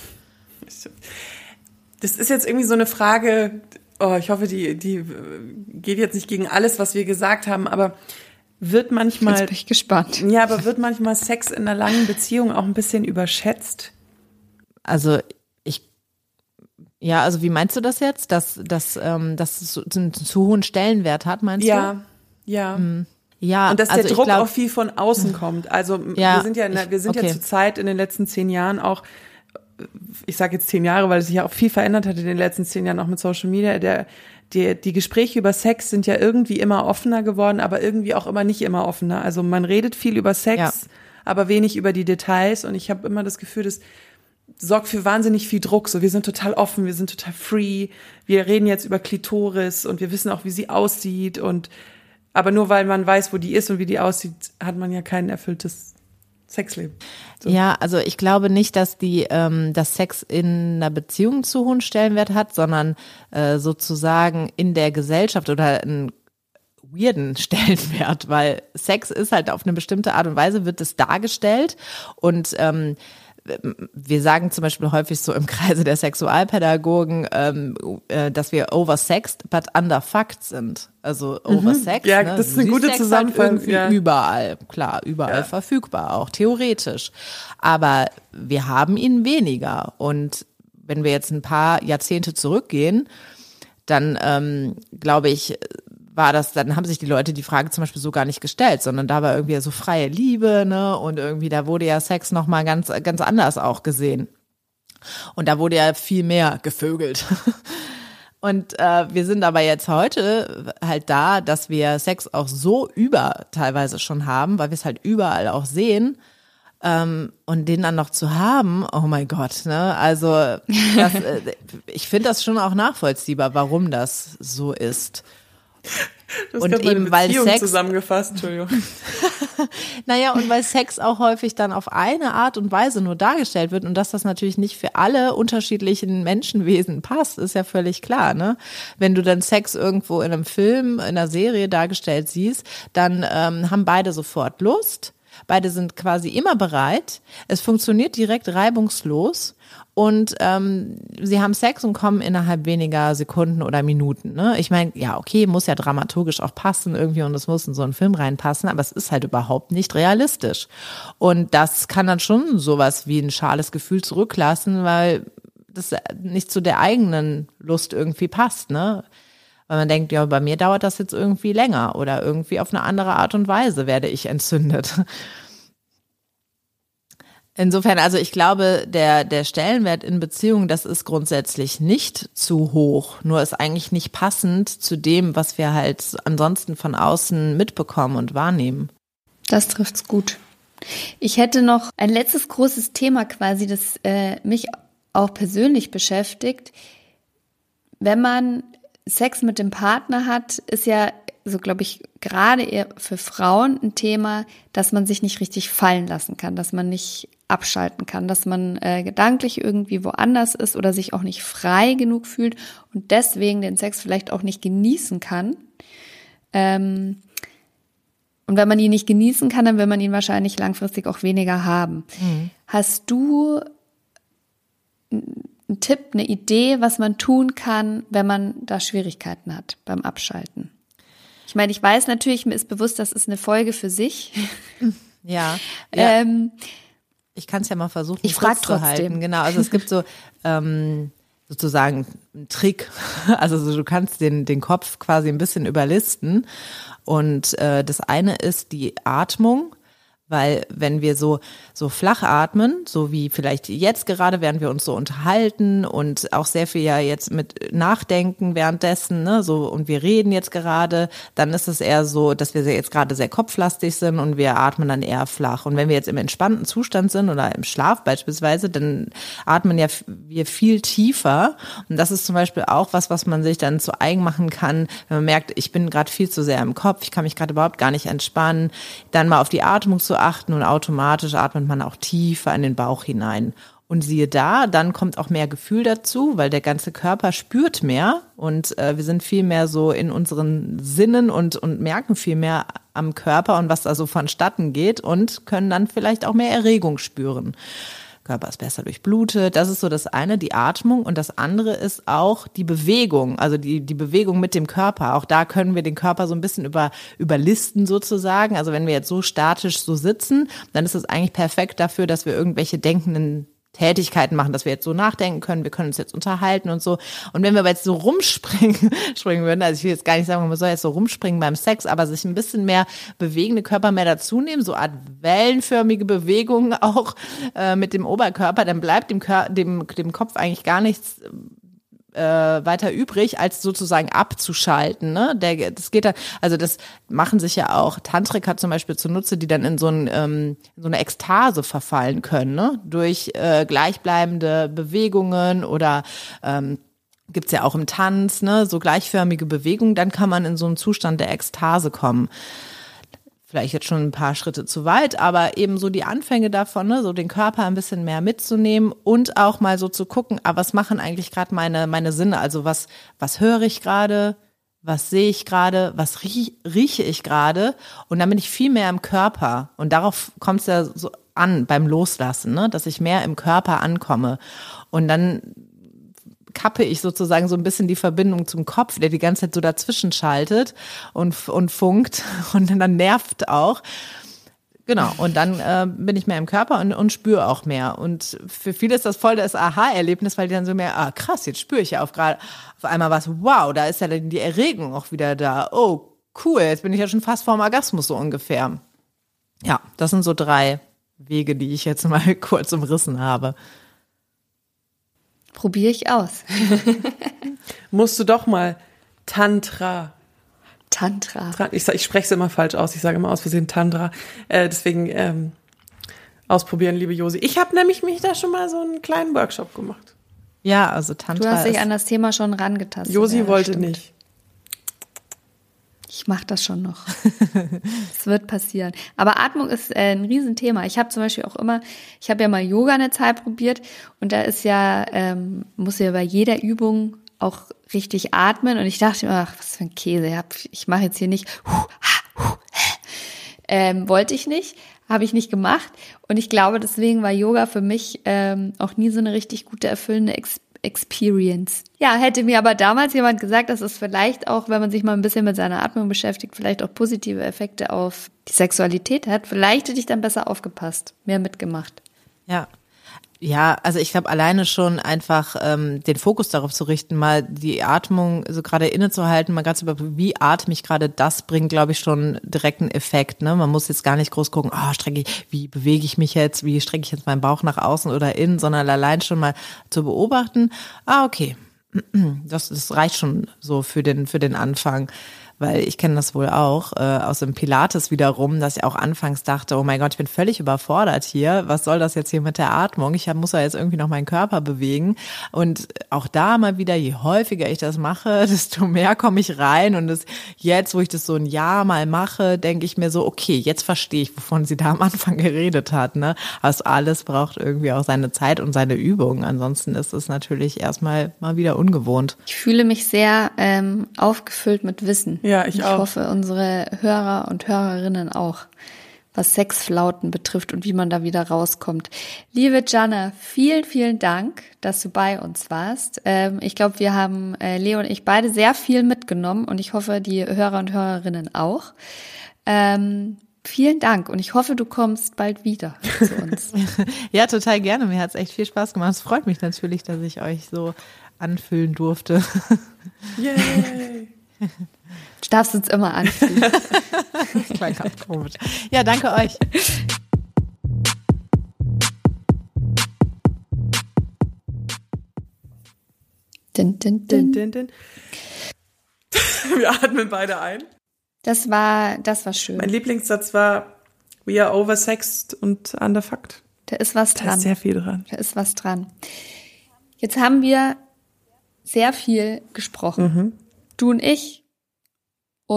Das ist jetzt irgendwie so eine Frage, oh, ich hoffe, die, die geht jetzt nicht gegen alles, was wir gesagt haben, aber wird manchmal. Jetzt bin ich gespannt. Ja, aber wird manchmal Sex in einer langen Beziehung auch ein bisschen überschätzt? Also ja, also wie meinst du das jetzt, dass, dass, ähm, dass es einen zu hohen Stellenwert hat, meinst ja, du? Ja, hm. ja. Und dass also der Druck glaub, auch viel von außen kommt. Also ja, wir sind ja, der, wir sind okay. ja zur Zeit in den letzten zehn Jahren auch, ich sage jetzt zehn Jahre, weil sich ja auch viel verändert hat in den letzten zehn Jahren auch mit Social Media. Der, die, die Gespräche über Sex sind ja irgendwie immer offener geworden, aber irgendwie auch immer nicht immer offener. Also man redet viel über Sex, ja. aber wenig über die Details. Und ich habe immer das Gefühl, dass sorgt für wahnsinnig viel Druck. So, wir sind total offen, wir sind total free. Wir reden jetzt über Klitoris und wir wissen auch, wie sie aussieht und aber nur weil man weiß, wo die ist und wie die aussieht, hat man ja kein erfülltes Sexleben. So. Ja, also ich glaube nicht, dass die ähm, das Sex in einer Beziehung zu hohen Stellenwert hat, sondern äh, sozusagen in der Gesellschaft oder einen weirden Stellenwert, weil Sex ist halt auf eine bestimmte Art und Weise wird es dargestellt und ähm, wir sagen zum Beispiel häufig so im Kreise der Sexualpädagogen, ähm, äh, dass wir oversexed, but underfucked sind. Also mhm. oversexed. Ja, ne? das ist eine gute halt Zusammenfassung. Halt ja. Überall, klar, überall ja. verfügbar, auch theoretisch. Aber wir haben ihn weniger. Und wenn wir jetzt ein paar Jahrzehnte zurückgehen, dann ähm, glaube ich, war das, dann haben sich die Leute die Frage zum Beispiel so gar nicht gestellt, sondern da war irgendwie so freie Liebe, ne, und irgendwie da wurde ja Sex nochmal ganz, ganz anders auch gesehen. Und da wurde ja viel mehr gevögelt. Und äh, wir sind aber jetzt heute halt da, dass wir Sex auch so über teilweise schon haben, weil wir es halt überall auch sehen. Ähm, und den dann noch zu haben, oh mein Gott, ne? Also das, äh, ich finde das schon auch nachvollziehbar, warum das so ist. Das und eben weil Sex zusammengefasst, Entschuldigung. naja, und weil Sex auch häufig dann auf eine Art und Weise nur dargestellt wird und dass das natürlich nicht für alle unterschiedlichen Menschenwesen passt, ist ja völlig klar, ne? Wenn du dann Sex irgendwo in einem Film, in einer Serie dargestellt siehst, dann ähm, haben beide sofort Lust. Beide sind quasi immer bereit. Es funktioniert direkt reibungslos und ähm, sie haben Sex und kommen innerhalb weniger Sekunden oder Minuten. Ne? Ich meine, ja, okay, muss ja dramaturgisch auch passen irgendwie und es muss in so einen Film reinpassen, aber es ist halt überhaupt nicht realistisch. Und das kann dann schon sowas wie ein schales Gefühl zurücklassen, weil das nicht zu der eigenen Lust irgendwie passt, ne? Weil man denkt, ja, bei mir dauert das jetzt irgendwie länger oder irgendwie auf eine andere Art und Weise werde ich entzündet. Insofern, also ich glaube, der, der Stellenwert in Beziehungen, das ist grundsätzlich nicht zu hoch, nur ist eigentlich nicht passend zu dem, was wir halt ansonsten von außen mitbekommen und wahrnehmen. Das trifft's gut. Ich hätte noch ein letztes großes Thema quasi, das äh, mich auch persönlich beschäftigt. Wenn man Sex mit dem Partner hat, ist ja so glaube ich, gerade eher für Frauen ein Thema, dass man sich nicht richtig fallen lassen kann, dass man nicht abschalten kann, dass man äh, gedanklich irgendwie woanders ist oder sich auch nicht frei genug fühlt und deswegen den Sex vielleicht auch nicht genießen kann. Ähm, und wenn man ihn nicht genießen kann, dann will man ihn wahrscheinlich langfristig auch weniger haben. Mhm. Hast du einen Tipp, eine Idee, was man tun kann, wenn man da Schwierigkeiten hat beim Abschalten? Ich meine, ich weiß natürlich, mir ist bewusst, das ist eine Folge für sich. Ja. Ähm, Ich kann es ja mal versuchen, Ich frag kurz zu trotzdem. halten. Genau, also es gibt so ähm, sozusagen einen Trick. Also so, du kannst den, den Kopf quasi ein bisschen überlisten. Und äh, das eine ist die Atmung. Weil wenn wir so, so flach atmen, so wie vielleicht jetzt gerade, während wir uns so unterhalten und auch sehr viel ja jetzt mit Nachdenken währenddessen, ne, so, und wir reden jetzt gerade, dann ist es eher so, dass wir jetzt gerade sehr kopflastig sind und wir atmen dann eher flach. Und wenn wir jetzt im entspannten Zustand sind oder im Schlaf beispielsweise, dann atmen ja wir viel tiefer. Und das ist zum Beispiel auch was, was man sich dann zu eigen machen kann, wenn man merkt, ich bin gerade viel zu sehr im Kopf, ich kann mich gerade überhaupt gar nicht entspannen, dann mal auf die Atmung zu achten und automatisch atmet man auch tiefer in den Bauch hinein. Und siehe da, dann kommt auch mehr Gefühl dazu, weil der ganze Körper spürt mehr und äh, wir sind viel mehr so in unseren Sinnen und, und merken viel mehr am Körper und was da so vonstatten geht und können dann vielleicht auch mehr Erregung spüren. Körper ist besser durchblutet. Das ist so das eine, die Atmung. Und das andere ist auch die Bewegung, also die, die Bewegung mit dem Körper. Auch da können wir den Körper so ein bisschen über, überlisten sozusagen. Also wenn wir jetzt so statisch so sitzen, dann ist es eigentlich perfekt dafür, dass wir irgendwelche denkenden Tätigkeiten machen, dass wir jetzt so nachdenken können, wir können uns jetzt unterhalten und so. Und wenn wir aber jetzt so rumspringen, springen würden, also ich will jetzt gar nicht sagen, man soll jetzt so rumspringen beim Sex, aber sich ein bisschen mehr bewegende Körper mehr dazu nehmen, so Art wellenförmige Bewegungen auch äh, mit dem Oberkörper, dann bleibt dem, Kör dem, dem Kopf eigentlich gar nichts äh, weiter übrig, als sozusagen abzuschalten. Ne? Der, das geht da, also das machen sich ja auch Tantriker zum Beispiel zunutze, die dann in so, ein, ähm, so eine Ekstase verfallen können, ne? durch äh, gleichbleibende Bewegungen oder ähm, gibt's ja auch im Tanz, ne, so gleichförmige Bewegungen, dann kann man in so einen Zustand der Ekstase kommen vielleicht jetzt schon ein paar Schritte zu weit, aber eben so die Anfänge davon, ne, so den Körper ein bisschen mehr mitzunehmen und auch mal so zu gucken, ah, was machen eigentlich gerade meine meine Sinne? Also was was höre ich gerade? Was sehe ich gerade? Was riech, rieche ich gerade? Und dann bin ich viel mehr im Körper. Und darauf kommt es ja so an beim Loslassen, ne? dass ich mehr im Körper ankomme. Und dann kappe ich sozusagen so ein bisschen die Verbindung zum Kopf, der die ganze Zeit so dazwischen schaltet und, und funkt und dann nervt auch. Genau, und dann äh, bin ich mehr im Körper und, und spüre auch mehr. Und für viele ist das voll das Aha-Erlebnis, weil die dann so mehr, ah krass, jetzt spüre ich ja auf gerade auf einmal was, wow, da ist ja dann die Erregung auch wieder da. Oh, cool, jetzt bin ich ja schon fast vorm Orgasmus so ungefähr. Ja, das sind so drei Wege, die ich jetzt mal kurz umrissen habe. Probiere ich aus. Musst du doch mal Tantra. Tantra. Tra- Ich, ich spreche es immer falsch aus. Ich sage immer aus Versehen Tantra. Äh, deswegen ähm, ausprobieren, liebe Josi. Ich habe nämlich mich da schon mal so einen kleinen Workshop gemacht. Ja, also Tantra Du hast dich ist, an das Thema schon rangetastet. Josi ja, wollte stimmt. nicht. Ich mache das schon noch. Es wird passieren. Aber Atmung ist äh, ein Riesenthema. Ich habe zum Beispiel auch immer, ich habe ja mal Yoga eine Zeit probiert und da ist ja, ähm, muss ja bei jeder Übung auch richtig atmen. Und ich dachte mir, ach, was für ein Käse. Ich, ich mache jetzt hier nicht. Ähm, wollte ich nicht, habe ich nicht gemacht. Und ich glaube, deswegen war Yoga für mich ähm, auch nie so eine richtig gute, erfüllende Ex Experience. Ja, hätte mir aber damals jemand gesagt, dass es vielleicht auch, wenn man sich mal ein bisschen mit seiner Atmung beschäftigt, vielleicht auch positive Effekte auf die Sexualität hat, vielleicht hätte ich dann besser aufgepasst, mehr mitgemacht. Ja. Ja, also ich glaube alleine schon einfach ähm, den Fokus darauf zu richten, mal die Atmung so gerade innezuhalten, mal ganz über wie atme ich gerade, das bringt glaube ich schon direkten Effekt. Ne? Man muss jetzt gar nicht groß gucken, oh, strecke ich, wie bewege ich mich jetzt, wie strecke ich jetzt meinen Bauch nach außen oder innen, sondern allein schon mal zu beobachten, ah okay, das, das reicht schon so für den für den Anfang. Weil ich kenne das wohl auch äh, aus dem Pilates wiederum, dass ich auch anfangs dachte, oh mein Gott, ich bin völlig überfordert hier. Was soll das jetzt hier mit der Atmung? Ich hab, muss ja jetzt irgendwie noch meinen Körper bewegen. Und auch da mal wieder, je häufiger ich das mache, desto mehr komme ich rein. Und das, jetzt, wo ich das so ein Jahr mal mache, denke ich mir so, okay, jetzt verstehe ich, wovon sie da am Anfang geredet hat. Ne? Also alles braucht irgendwie auch seine Zeit und seine Übung. Ansonsten ist es natürlich erstmal mal wieder ungewohnt. Ich fühle mich sehr ähm, aufgefüllt mit Wissen. Ja, ich Und auch. Ich hoffe, unsere Hörer und Hörerinnen auch. was Sexflauten betrifft und wie man da wieder rauskommt. Liebe Jana, vielen, vielen Dank, dass du bei uns warst. Ähm, ich glaube, wir haben, äh, Leo und ich, beide sehr viel mitgenommen und ich hoffe, die Hörer und Hörerinnen auch. Ähm, vielen Dank und ich hoffe, du kommst bald wieder zu uns. ja, total gerne. Mir hat es echt viel Spaß gemacht. Es freut mich natürlich, dass ich euch so anfühlen durfte. Yay! Du darfst uns immer komisch. Ja, danke euch. Din, din, Din, din. din. Wir atmen beide ein. Das war, das war Mein schön. Lieblingssatz war, we are oversexed und underfucked. Da ist was Da dran. ist sehr viel dran. Da ist was dran. Jetzt haben wir sehr viel gesprochen. Du und ich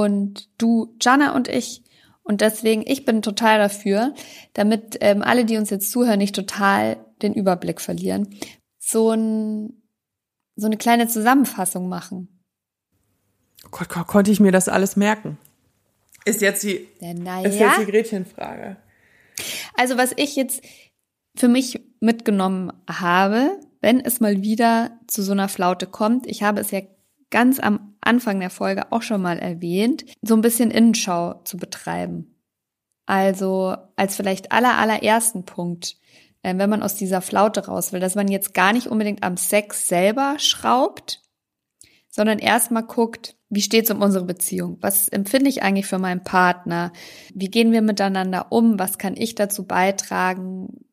und du, Jana und ich. Und deswegen, ich bin total dafür, damit ähm, alle, die uns jetzt zuhören, nicht total den Überblick verlieren, so, ein, so eine kleine Zusammenfassung machen. Gott, Gott, konnte ich mir das alles merken? Ist jetzt die, Ja, ist jetzt die Gretchenfrage. Also was ich jetzt für mich mitgenommen habe, wenn es mal wieder zu so einer Flaute kommt, ich habe es ja ganz am Anfang der Folge auch schon mal erwähnt, so ein bisschen Innenschau zu betreiben. Also als vielleicht aller allerersten Punkt, äh, wenn man aus dieser Flaute raus will, dass man jetzt gar nicht unbedingt am Sex selber schraubt, sondern erstmal guckt, wie steht's um unsere Beziehung? Was empfinde ich eigentlich für meinen Partner? Wie gehen wir miteinander um? Was kann ich dazu beitragen,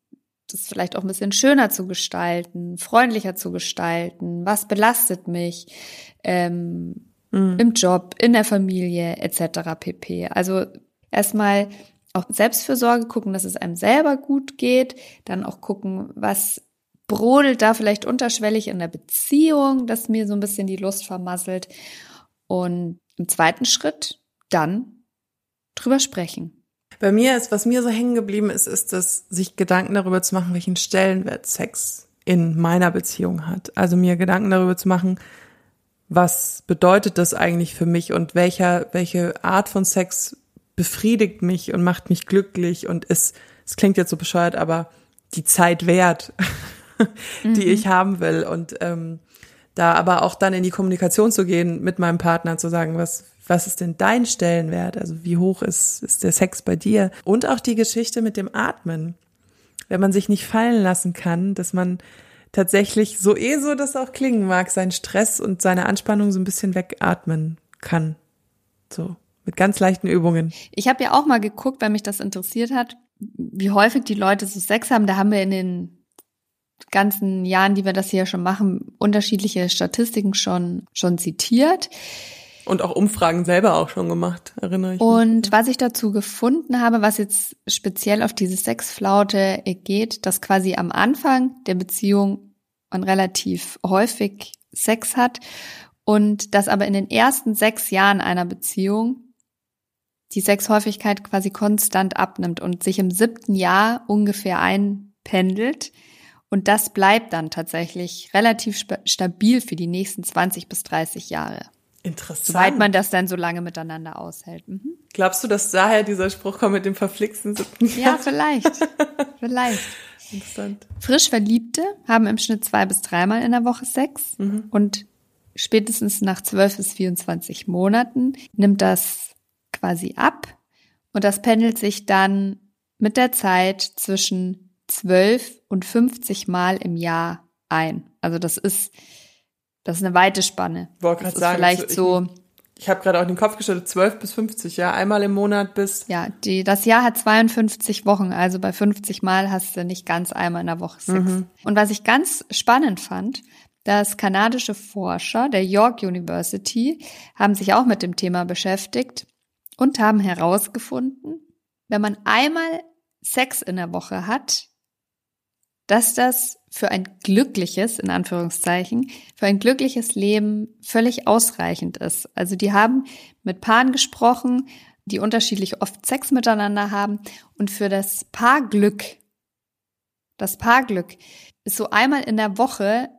das vielleicht auch ein bisschen schöner zu gestalten, freundlicher zu gestalten? Was belastet mich ähm, im Job, in der Familie etc. pp. Also erstmal auch Selbstfürsorge gucken, dass es einem selber gut geht, dann auch gucken, was brodelt da vielleicht unterschwellig in der Beziehung, das mir so ein bisschen die Lust vermasselt. Und im zweiten Schritt dann drüber sprechen. Bei mir ist, was mir so hängen geblieben ist, ist das, sich Gedanken darüber zu machen, welchen Stellenwert Sex in meiner Beziehung hat. Also mir Gedanken darüber zu machen, was bedeutet das eigentlich für mich und welcher, welche Art von Sex befriedigt mich und macht mich glücklich und ist, es klingt jetzt so bescheuert, aber die Zeit wert, die ich haben will und ähm, da aber auch dann in die Kommunikation zu gehen mit meinem Partner, zu sagen, was, was ist denn dein Stellenwert? Also wie hoch ist, ist der Sex bei dir? Und auch die Geschichte mit dem Atmen. Wenn man sich nicht fallen lassen kann, dass man tatsächlich, so eh so das auch klingen mag, seinen Stress und seine Anspannung so ein bisschen wegatmen kann. So, mit ganz leichten Übungen. Ich habe ja auch mal geguckt, weil mich das interessiert hat, wie häufig die Leute so Sex haben. Da haben wir in den ganzen Jahren, die wir das hier schon machen, unterschiedliche Statistiken schon, schon zitiert. Und auch Umfragen selber auch schon gemacht, erinnere ich mich. Und was ich dazu gefunden habe, was jetzt speziell auf diese Sexflaute geht, dass quasi am Anfang der Beziehung man relativ häufig Sex hat und dass aber in den ersten sechs Jahren einer Beziehung die Sexhäufigkeit quasi konstant abnimmt und sich im siebten Jahr ungefähr einpendelt. Und das bleibt dann tatsächlich relativ stabil für die nächsten 20 bis 30 Jahre. Interessant. Soweit man das dann so lange miteinander aushält. Mhm. Glaubst du, dass daher dieser Spruch kommt mit dem verflixten siebten Ja, vielleicht. vielleicht. Interessant. Frisch Verliebte haben im Schnitt zwei bis dreimal in der Woche Sex und spätestens nach 12 bis 24 Monaten nimmt das quasi ab und das pendelt sich dann mit der Zeit zwischen 12 und 50 Mal im Jahr ein. Also das ist das ist eine weite Spanne. Wollte ist sagen, vielleicht so so, Ich habe gerade auch den Kopf geschüttelt, 12 bis 50, ja, einmal im Monat bis ja, die, das Jahr hat 52 Wochen, also bei 50 Mal hast du nicht ganz einmal in der Woche Sex. Und was ich ganz spannend fand, dass kanadische Forscher der York University haben sich auch mit dem Thema beschäftigt und haben herausgefunden, wenn man einmal Sex in der Woche hat, dass das für ein glückliches, in Anführungszeichen, für ein glückliches Leben völlig ausreichend ist. Also die haben mit Paaren gesprochen, die unterschiedlich oft Sex miteinander haben und für das Paarglück, das Paarglück ist so einmal in der Woche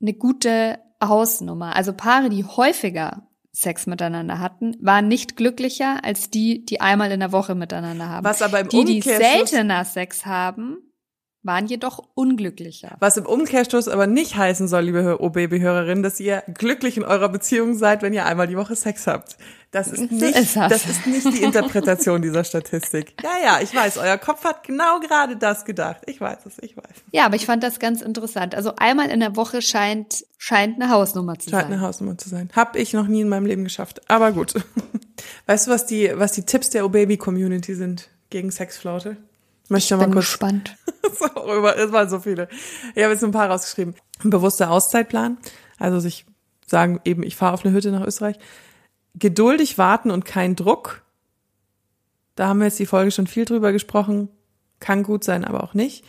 eine gute Hausnummer. Also Paare, die häufiger Sex miteinander hatten, waren nicht glücklicher als die, die einmal in der Woche miteinander haben. Was aber im die, die seltener Sex haben, waren jedoch unglücklicher. Was im Umkehrschluss aber nicht heißen soll, liebe O-Baby-Hörerinnen, dass ihr glücklich in eurer Beziehung seid, wenn ihr einmal die Woche Sex habt. Das ist nicht, ist das. das ist nicht die Interpretation dieser Statistik. Ja, ja, ich weiß, euer Kopf hat genau gerade das gedacht. Ich weiß es, ich weiß. Ja, aber ich fand das ganz interessant. Also einmal in der Woche scheint, scheint eine Hausnummer zu Scheint sein. eine Hausnummer zu sein. Hab ich noch nie in meinem Leben geschafft. Aber gut. Weißt du, was die, was die Tipps der O-Baby-Community sind gegen Sexflaute? Möchte ich mal Bin kurz gespannt. Es waren so viele. Ich habe jetzt ein paar rausgeschrieben. Ein bewusster Auszeitplan, also sich sagen eben, ich fahre auf eine Hütte nach Österreich. Geduldig warten und kein Druck. Da haben wir jetzt die Folge schon viel drüber gesprochen. Kann gut sein, aber auch nicht.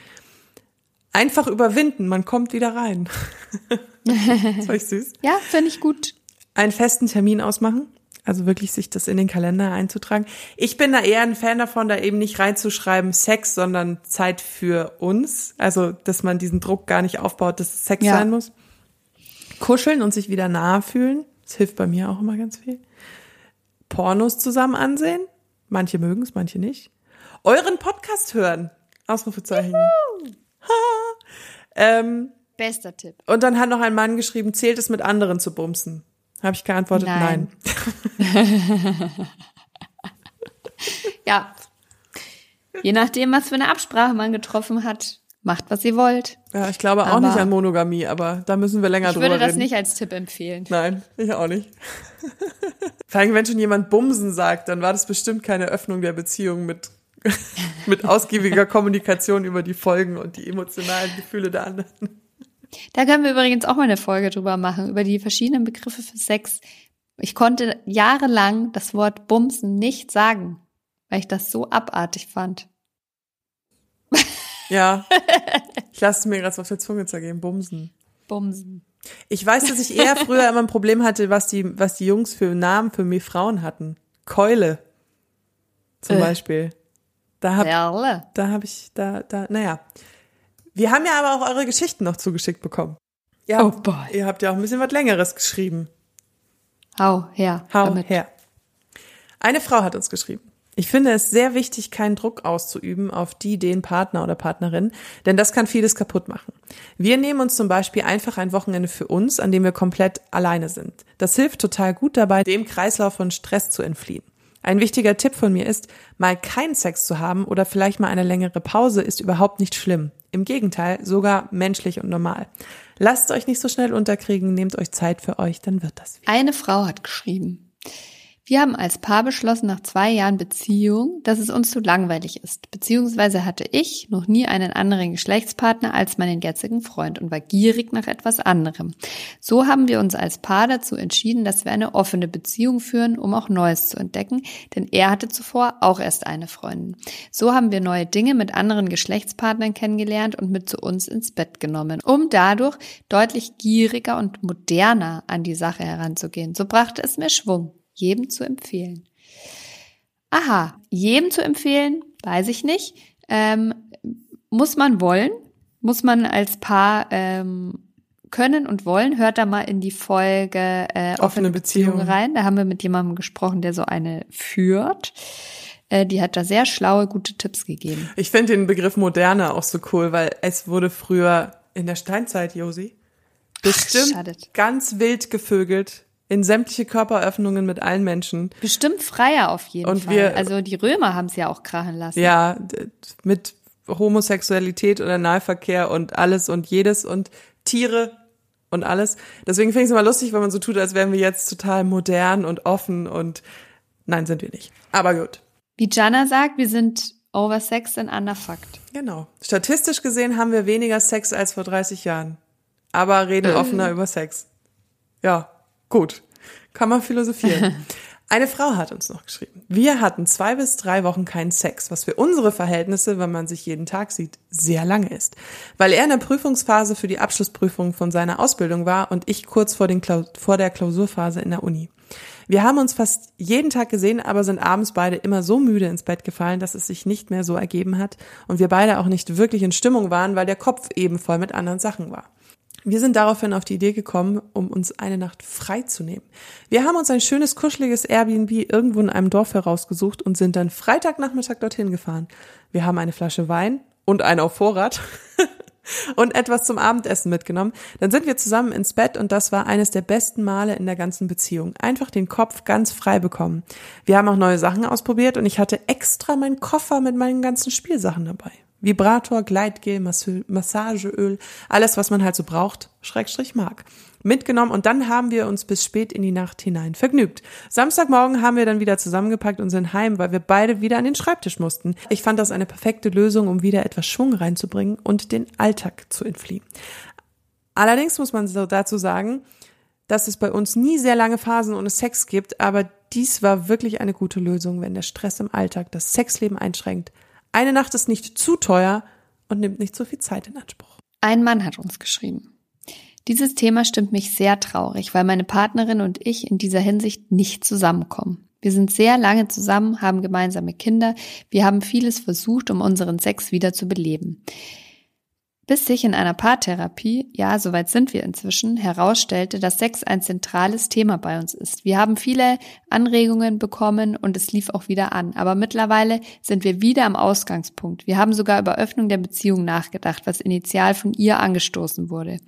Einfach überwinden, man kommt wieder rein. das war ich süß. Ja, finde ich gut. Einen festen Termin ausmachen. Also wirklich sich das in den Kalender einzutragen. Ich bin da eher ein Fan davon, da eben nicht reinzuschreiben Sex, sondern Zeit für uns. Also, dass man diesen Druck gar nicht aufbaut, dass es Sex Ja. sein muss. Kuscheln und sich wieder nahe fühlen. Das hilft bei mir auch immer ganz viel. Pornos zusammen ansehen. Manche mögen es, manche nicht. Euren Podcast hören. Ausrufezeichen. Ähm, Bester Tipp. und dann hat noch ein Mann geschrieben, zählt es mit anderen zu bumsen? Habe ich geantwortet, nein. Nein. Ja. Je nachdem, was für eine Absprache man getroffen hat, macht, was ihr wollt. Ja, ich glaube auch Aber- nicht an Monogamie, aber da müssen wir länger Ich drüber würde das reden. nicht als Tipp empfehlen. Nein, ich auch nicht. Vor allem, wenn schon jemand Bumsen sagt, dann war das bestimmt keine Öffnung der Beziehung mit, mit ausgiebiger Kommunikation über die Folgen und die emotionalen Gefühle der anderen. Da können wir übrigens auch mal eine Folge drüber machen, über die verschiedenen Begriffe für Sex. Ich konnte jahrelang das Wort Bumsen nicht sagen, weil ich das so abartig fand. Ja, ich lasse es mir gerade auf der Zunge zergehen, Bumsen. Bumsen. Ich weiß, dass ich eher früher immer ein Problem hatte, was die, was die Jungs für Namen für mir Frauen hatten. Keule. Zum Äh. Beispiel. Da hab, Perle. da habe ich, da, da, naja. Wir haben ja aber auch eure Geschichten noch zugeschickt bekommen. Ihr Oh boy. ihr habt ja auch ein bisschen was Längeres geschrieben. Hau her. Hau damit. her. Eine Frau hat uns geschrieben. Ich finde es sehr wichtig, keinen Druck auszuüben auf die, den Partner oder Partnerin, denn das kann vieles kaputt machen. Wir nehmen uns zum Beispiel einfach ein Wochenende für uns, an dem wir komplett alleine sind. Das hilft total gut dabei, dem Kreislauf von Stress zu entfliehen. Ein wichtiger Tipp von mir ist, mal keinen Sex zu haben oder vielleicht mal eine längere Pause ist überhaupt nicht schlimm. Im Gegenteil, sogar menschlich und normal. Lasst euch nicht so schnell unterkriegen, nehmt euch Zeit für euch, dann wird das wieder. Eine Frau hat geschrieben. Wir haben als Paar beschlossen nach zwei Jahren Beziehung, dass es uns zu langweilig ist. Beziehungsweise hatte ich noch nie einen anderen Geschlechtspartner als meinen jetzigen Freund und war gierig nach etwas anderem. So haben wir uns als Paar dazu entschieden, dass wir eine offene Beziehung führen, um auch Neues zu entdecken, denn er hatte zuvor auch erst eine Freundin. So haben wir neue Dinge mit anderen Geschlechtspartnern kennengelernt und mit zu uns ins Bett genommen, um dadurch deutlich gieriger und moderner an die Sache heranzugehen. So brachte es mir Schwung jedem zu empfehlen. Aha, jedem zu empfehlen, weiß ich nicht. Ähm, muss man wollen, muss man als Paar ähm, können und wollen. Hört da mal in die Folge äh, offene, Offene Beziehung Beziehung. rein. Da haben wir mit jemandem gesprochen, der so eine führt. Äh, die hat da sehr schlaue, gute Tipps gegeben. Ich finde den Begriff moderne auch so cool, weil es wurde früher in der Steinzeit, Josi, bestimmt schadet. ganz wild gevögelt in sämtliche Körperöffnungen mit allen Menschen. Bestimmt freier auf jeden Und Fall. wir- also die Römer haben es ja auch krachen lassen. Ja, mit Homosexualität und Analverkehr und alles und jedes und Tiere und alles. Deswegen finde ich es immer lustig, wenn man so tut, als wären wir jetzt total modern und offen und nein, sind wir nicht. Aber gut. Wie Jana sagt, wir sind oversexed and underfucked. Genau. Statistisch gesehen haben wir weniger Sex als vor 30 Jahren. Aber reden offener über Sex. Ja, gut. Kann man philosophieren. Eine Frau hat uns noch geschrieben. Wir hatten zwei bis drei Wochen keinen Sex, was für unsere Verhältnisse, wenn man sich jeden Tag sieht, sehr lange ist. Weil er in der Prüfungsphase für die Abschlussprüfung von seiner Ausbildung war und ich kurz vor, vor der Klausurphase in der Uni. Wir haben uns fast jeden Tag gesehen, aber sind abends beide immer so müde ins Bett gefallen, dass es sich nicht mehr so ergeben hat und wir beide auch nicht wirklich in Stimmung waren, weil der Kopf eben voll mit anderen Sachen war. Wir sind daraufhin auf die Idee gekommen, um uns eine Nacht frei zu nehmen. Wir haben uns ein schönes, kuscheliges Airbnb irgendwo in einem Dorf herausgesucht und sind dann Freitagnachmittag dorthin gefahren. Wir haben eine Flasche Wein und einen auf Vorrat und etwas zum Abendessen mitgenommen. Dann sind wir zusammen ins Bett und das war eines der besten Male in der ganzen Beziehung. Einfach den Kopf ganz frei bekommen. Wir haben auch neue Sachen ausprobiert und ich hatte extra meinen Koffer mit meinen ganzen Spielsachen dabei. Vibrator, Gleitgel, Massageöl, alles, was man halt so braucht, Schrägstrich mag. Mitgenommen und dann haben wir uns bis spät in die Nacht hinein vergnügt. Samstagmorgen haben wir dann wieder zusammengepackt und sind heim, weil wir beide wieder an den Schreibtisch mussten. Ich fand das eine perfekte Lösung, um wieder etwas Schwung reinzubringen und den Alltag zu entfliehen. Allerdings muss man dazu sagen, dass es bei uns nie sehr lange Phasen ohne Sex gibt, aber dies war wirklich eine gute Lösung, wenn der Stress im Alltag das Sexleben einschränkt eine Nacht ist nicht zu teuer und nimmt nicht so viel Zeit in Anspruch. Ein Mann hat uns geschrieben. Dieses Thema stimmt mich sehr traurig, weil meine Partnerin und ich in dieser Hinsicht nicht zusammenkommen. Wir sind sehr lange zusammen, haben gemeinsame Kinder, wir haben vieles versucht, um unseren Sex wieder zu beleben bis sich in einer Paartherapie, ja, soweit sind wir inzwischen, herausstellte, dass Sex ein zentrales Thema bei uns ist. Wir haben viele Anregungen bekommen und es lief auch wieder an. Aber mittlerweile sind wir wieder am Ausgangspunkt. Wir haben sogar über Öffnung der Beziehung nachgedacht, was initial von ihr angestoßen wurde.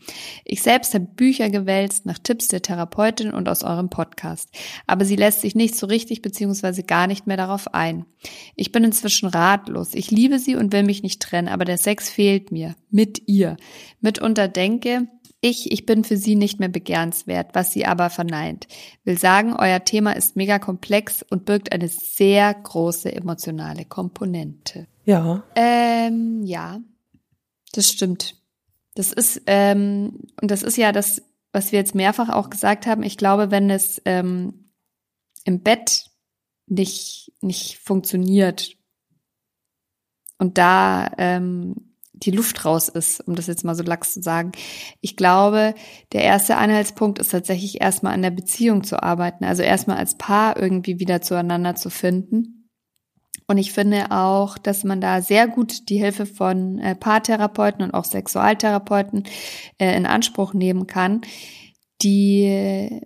Ich selbst habe Bücher gewälzt nach Tipps der Therapeutin und aus eurem Podcast. Aber sie lässt sich nicht so richtig beziehungsweise gar nicht mehr darauf ein. Ich bin inzwischen ratlos. Ich liebe sie und will mich nicht trennen, aber der Sex fehlt mir. Mit ihr. Mitunter denke, ich, ich bin für sie nicht mehr begehrenswert, was sie aber verneint. Will sagen, euer Thema ist mega komplex und birgt eine sehr große emotionale Komponente. Ja. Ähm, ja, das stimmt. Das ist, ähm, und das ist ja das, was wir jetzt mehrfach auch gesagt haben. Ich glaube, wenn es ähm, im Bett nicht, nicht funktioniert und da ähm, die Luft raus ist, um das jetzt mal so lax zu sagen. Ich glaube, der erste Anhaltspunkt ist tatsächlich erstmal an der Beziehung zu arbeiten, also erstmal als Paar irgendwie wieder zueinander zu finden. Und ich finde auch, dass man da sehr gut die Hilfe von äh, Paartherapeuten und auch Sexualtherapeuten äh, in Anspruch nehmen kann, die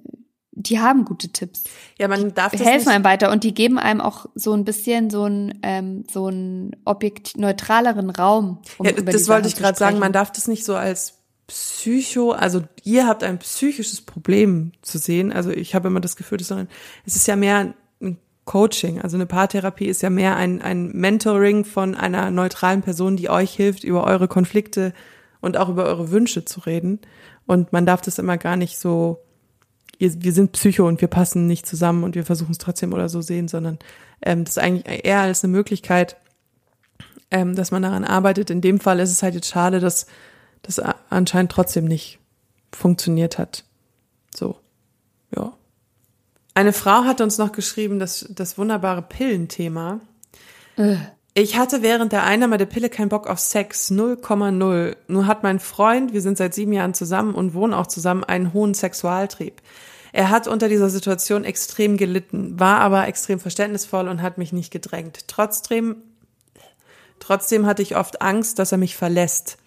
die haben gute Tipps. Ja, man darf die das helfen nicht einem weiter und die geben einem auch so ein bisschen so ein ähm, so ein objekt neutraleren Raum. Um ja, das wollte ich gerade sagen. Man darf das nicht so als Psycho, also ihr habt ein psychisches Problem zu sehen. Also ich habe immer das Gefühl, dass es ist ja mehr ein Coaching, also eine Paartherapie ist ja mehr ein, ein Mentoring von einer neutralen Person, die euch hilft, über eure Konflikte und auch über eure Wünsche zu reden. Und man darf das immer gar nicht so wir sind Psycho und wir passen nicht zusammen und wir versuchen es trotzdem oder so sehen, sondern ähm, das ist eigentlich eher als eine Möglichkeit, ähm, dass man daran arbeitet. In dem Fall ist es halt jetzt schade, dass das anscheinend trotzdem nicht funktioniert hat. So, ja. Eine Frau hat uns noch geschrieben, dass das wunderbare Pillenthema. Äh. Ich hatte während der Einnahme der Pille keinen Bock auf Sex, 0,0. Nur hat mein Freund, wir sind seit sieben Jahren zusammen und wohnen auch zusammen, einen hohen Sexualtrieb. Er hat unter dieser Situation extrem gelitten, war aber extrem verständnisvoll und hat mich nicht gedrängt. Trotzdem, trotzdem hatte ich oft Angst, dass er mich verlässt.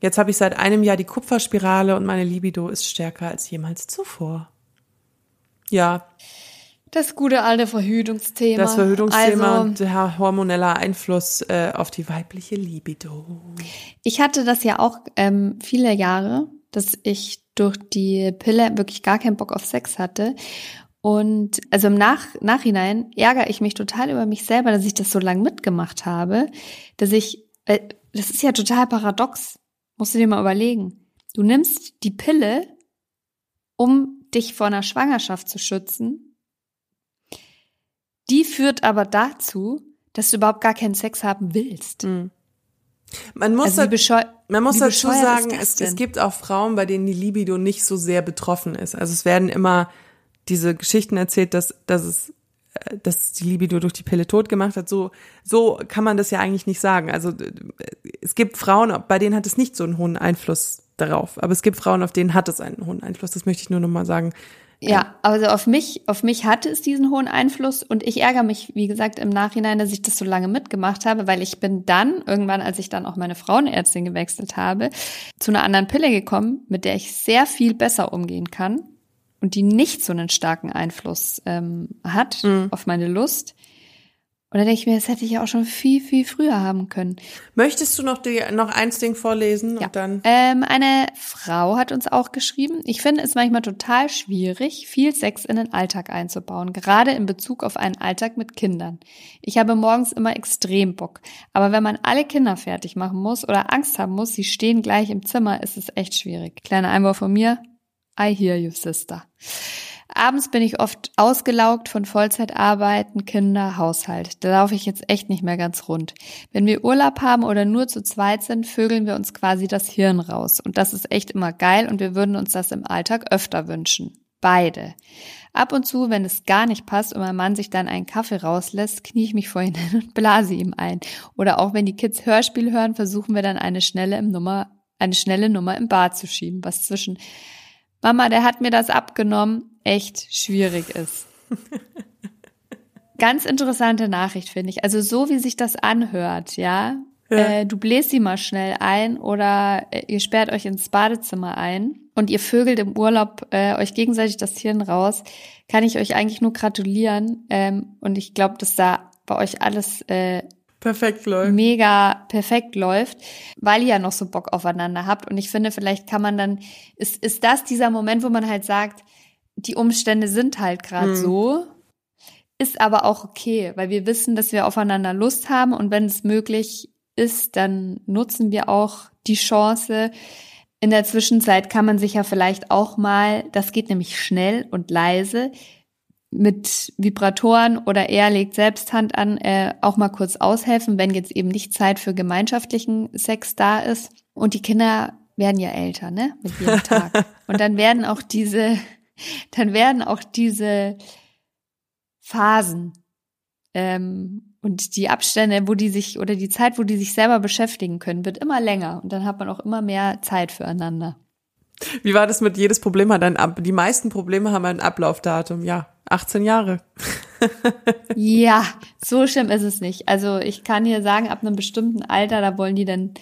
Jetzt habe ich seit einem Jahr die Kupferspirale und meine Libido ist stärker als jemals zuvor. Ja. Das gute alte Verhütungsthema. Das Verhütungsthema also, der hormonelle Einfluss äh, auf die weibliche Libido. Ich hatte das ja auch ähm, viele Jahre, dass ich durch die Pille wirklich gar keinen Bock auf Sex hatte. Und also im Nach Nachhinein ärgere ich mich total über mich selber, dass ich das so lange mitgemacht habe, dass ich, äh, das ist ja total paradox, musst du dir mal überlegen. Du nimmst die Pille, um dich vor einer Schwangerschaft zu schützen. Die führt aber dazu, dass du überhaupt gar keinen Sex haben willst. Mhm. Man muss, also da, man muss dazu sagen, es, es gibt auch Frauen, bei denen die Libido nicht so sehr betroffen ist. Also es werden immer diese Geschichten erzählt, dass, dass es äh, dass die Libido durch die Pille tot gemacht hat. So, so kann man das ja eigentlich nicht sagen. Also es gibt Frauen, bei denen hat es nicht so einen hohen Einfluss darauf. Aber es gibt Frauen, auf denen hat es einen hohen Einfluss. Das möchte ich nur nochmal sagen. Ja, also auf mich, auf mich hatte es diesen hohen Einfluss und ich ärgere mich, wie gesagt, im Nachhinein, dass ich das so lange mitgemacht habe, weil ich bin dann, irgendwann, als ich dann auch meine Frauenärztin gewechselt habe, zu einer anderen Pille gekommen, mit der ich sehr viel besser umgehen kann und die nicht so einen starken Einfluss ähm, hat Mhm. auf meine Lust. Dann denke ich mir, das hätte ich ja auch schon viel, viel früher haben können. Möchtest du noch, die, noch eins Ding vorlesen Ja. und dann? Ähm, eine Frau hat uns auch geschrieben, ich finde es manchmal total schwierig, viel Sex in den Alltag einzubauen, gerade in Bezug auf einen Alltag mit Kindern. Ich habe morgens immer extrem Bock, aber wenn man alle Kinder fertig machen muss oder Angst haben muss, sie stehen gleich im Zimmer, ist es echt schwierig. Kleiner Einwurf von mir, I hear you, Sister. Abends bin ich oft ausgelaugt von Vollzeitarbeiten, Kinder, Haushalt. Da laufe ich jetzt echt nicht mehr ganz rund. Wenn wir Urlaub haben oder nur zu zweit sind, vögeln wir uns quasi das Hirn raus. Und das ist echt immer geil und wir würden uns das im Alltag öfter wünschen. Beide. Ab und zu, wenn es gar nicht passt und mein Mann sich dann einen Kaffee rauslässt, knie ich mich vor ihn hin und blase ihm ein. Oder auch wenn die Kids Hörspiel hören, versuchen wir dann eine schnelle im Nummer, eine schnelle Nummer im Bad zu schieben, was zwischen Mama, der hat mir das abgenommen, echt schwierig ist. Ganz interessante Nachricht, finde ich. Also so wie sich das anhört, ja. Ja. Äh, du bläst sie mal schnell ein oder äh, ihr sperrt euch ins Badezimmer ein und ihr vögelt im Urlaub äh, euch gegenseitig das Hirn raus, kann ich euch eigentlich nur gratulieren. Ähm, und ich glaube, dass da bei euch alles äh, Perfekt läuft. mega perfekt läuft, weil ihr ja noch so Bock aufeinander habt. Und ich finde, vielleicht kann man dann, ist, ist das dieser Moment, wo man halt sagt, die Umstände sind halt gerade Hm. so, ist aber auch okay, weil wir wissen, dass wir aufeinander Lust haben und wenn es möglich ist, dann nutzen wir auch die Chance. In der Zwischenzeit kann man sich ja vielleicht auch mal, das geht nämlich schnell und leise, mit Vibratoren oder er legt selbst Hand an, äh, auch mal kurz aushelfen, wenn jetzt eben nicht Zeit für gemeinschaftlichen Sex da ist. Und die Kinder werden ja älter, ne? Mit jedem Tag. Und dann werden auch diese, dann werden auch diese Phasen ähm, und die Abstände, wo die sich oder die Zeit, wo die sich selber beschäftigen können, wird immer länger und dann hat man auch immer mehr Zeit füreinander. Wie war das mit jedes Problem hat ein Ab die meisten Probleme haben ein Ablaufdatum. Ja, 18 Jahre. Ja, so schlimm ist es nicht. Also ich kann hier sagen, ab einem bestimmten Alter, da wollen die dann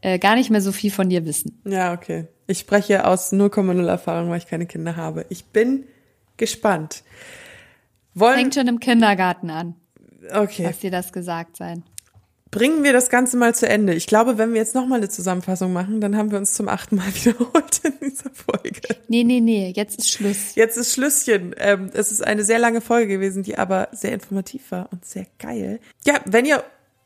äh, gar nicht mehr so viel von dir wissen. Ja, okay. Ich spreche aus 0,0 Erfahrung, weil ich keine Kinder habe. Ich bin gespannt. Wollen, Fängt schon im Kindergarten an, okay. lass dir das gesagt sein. Bringen wir das Ganze mal zu Ende. Ich glaube, wenn wir jetzt nochmal eine Zusammenfassung machen, dann haben wir uns zum achten Mal wiederholt in dieser Folge. Nee, nee, nee, jetzt ist Schluss. Jetzt ist Schlüsschen. Ähm, es ist eine sehr lange Folge gewesen, die aber sehr informativ war und sehr geil. Ja, wenn ihr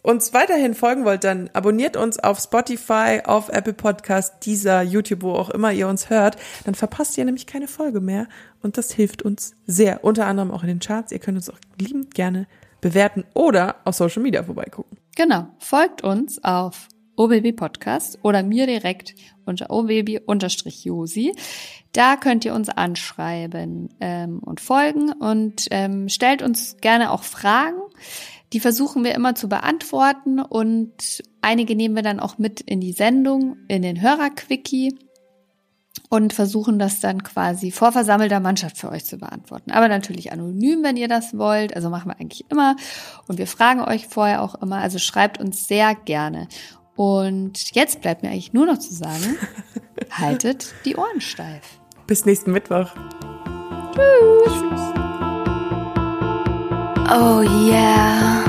uns weiterhin folgen wollt, dann abonniert uns auf Spotify, auf Apple Podcast, dieser YouTube, wo auch immer ihr uns hört. Dann verpasst ihr nämlich keine Folge mehr und das hilft uns sehr. Unter anderem auch in den Charts. Ihr könnt uns auch liebend gerne bewerten oder auf Social Media vorbeigucken. Genau, folgt uns auf OBB Podcast oder mir direkt unter OBB-Josi. Da könnt ihr uns anschreiben ähm, und folgen und ähm, stellt uns gerne auch Fragen. Die versuchen wir immer zu beantworten und einige nehmen wir dann auch mit in die Sendung, in den Hörerquickie und versuchen das dann quasi vor versammelter Mannschaft für euch zu beantworten. Aber natürlich anonym, wenn ihr das wollt. Also machen wir eigentlich immer. Und wir fragen euch vorher auch immer. Also schreibt uns sehr gerne. Und jetzt bleibt mir eigentlich nur noch zu sagen, haltet die Ohren steif. Bis nächsten Mittwoch. Oh yeah.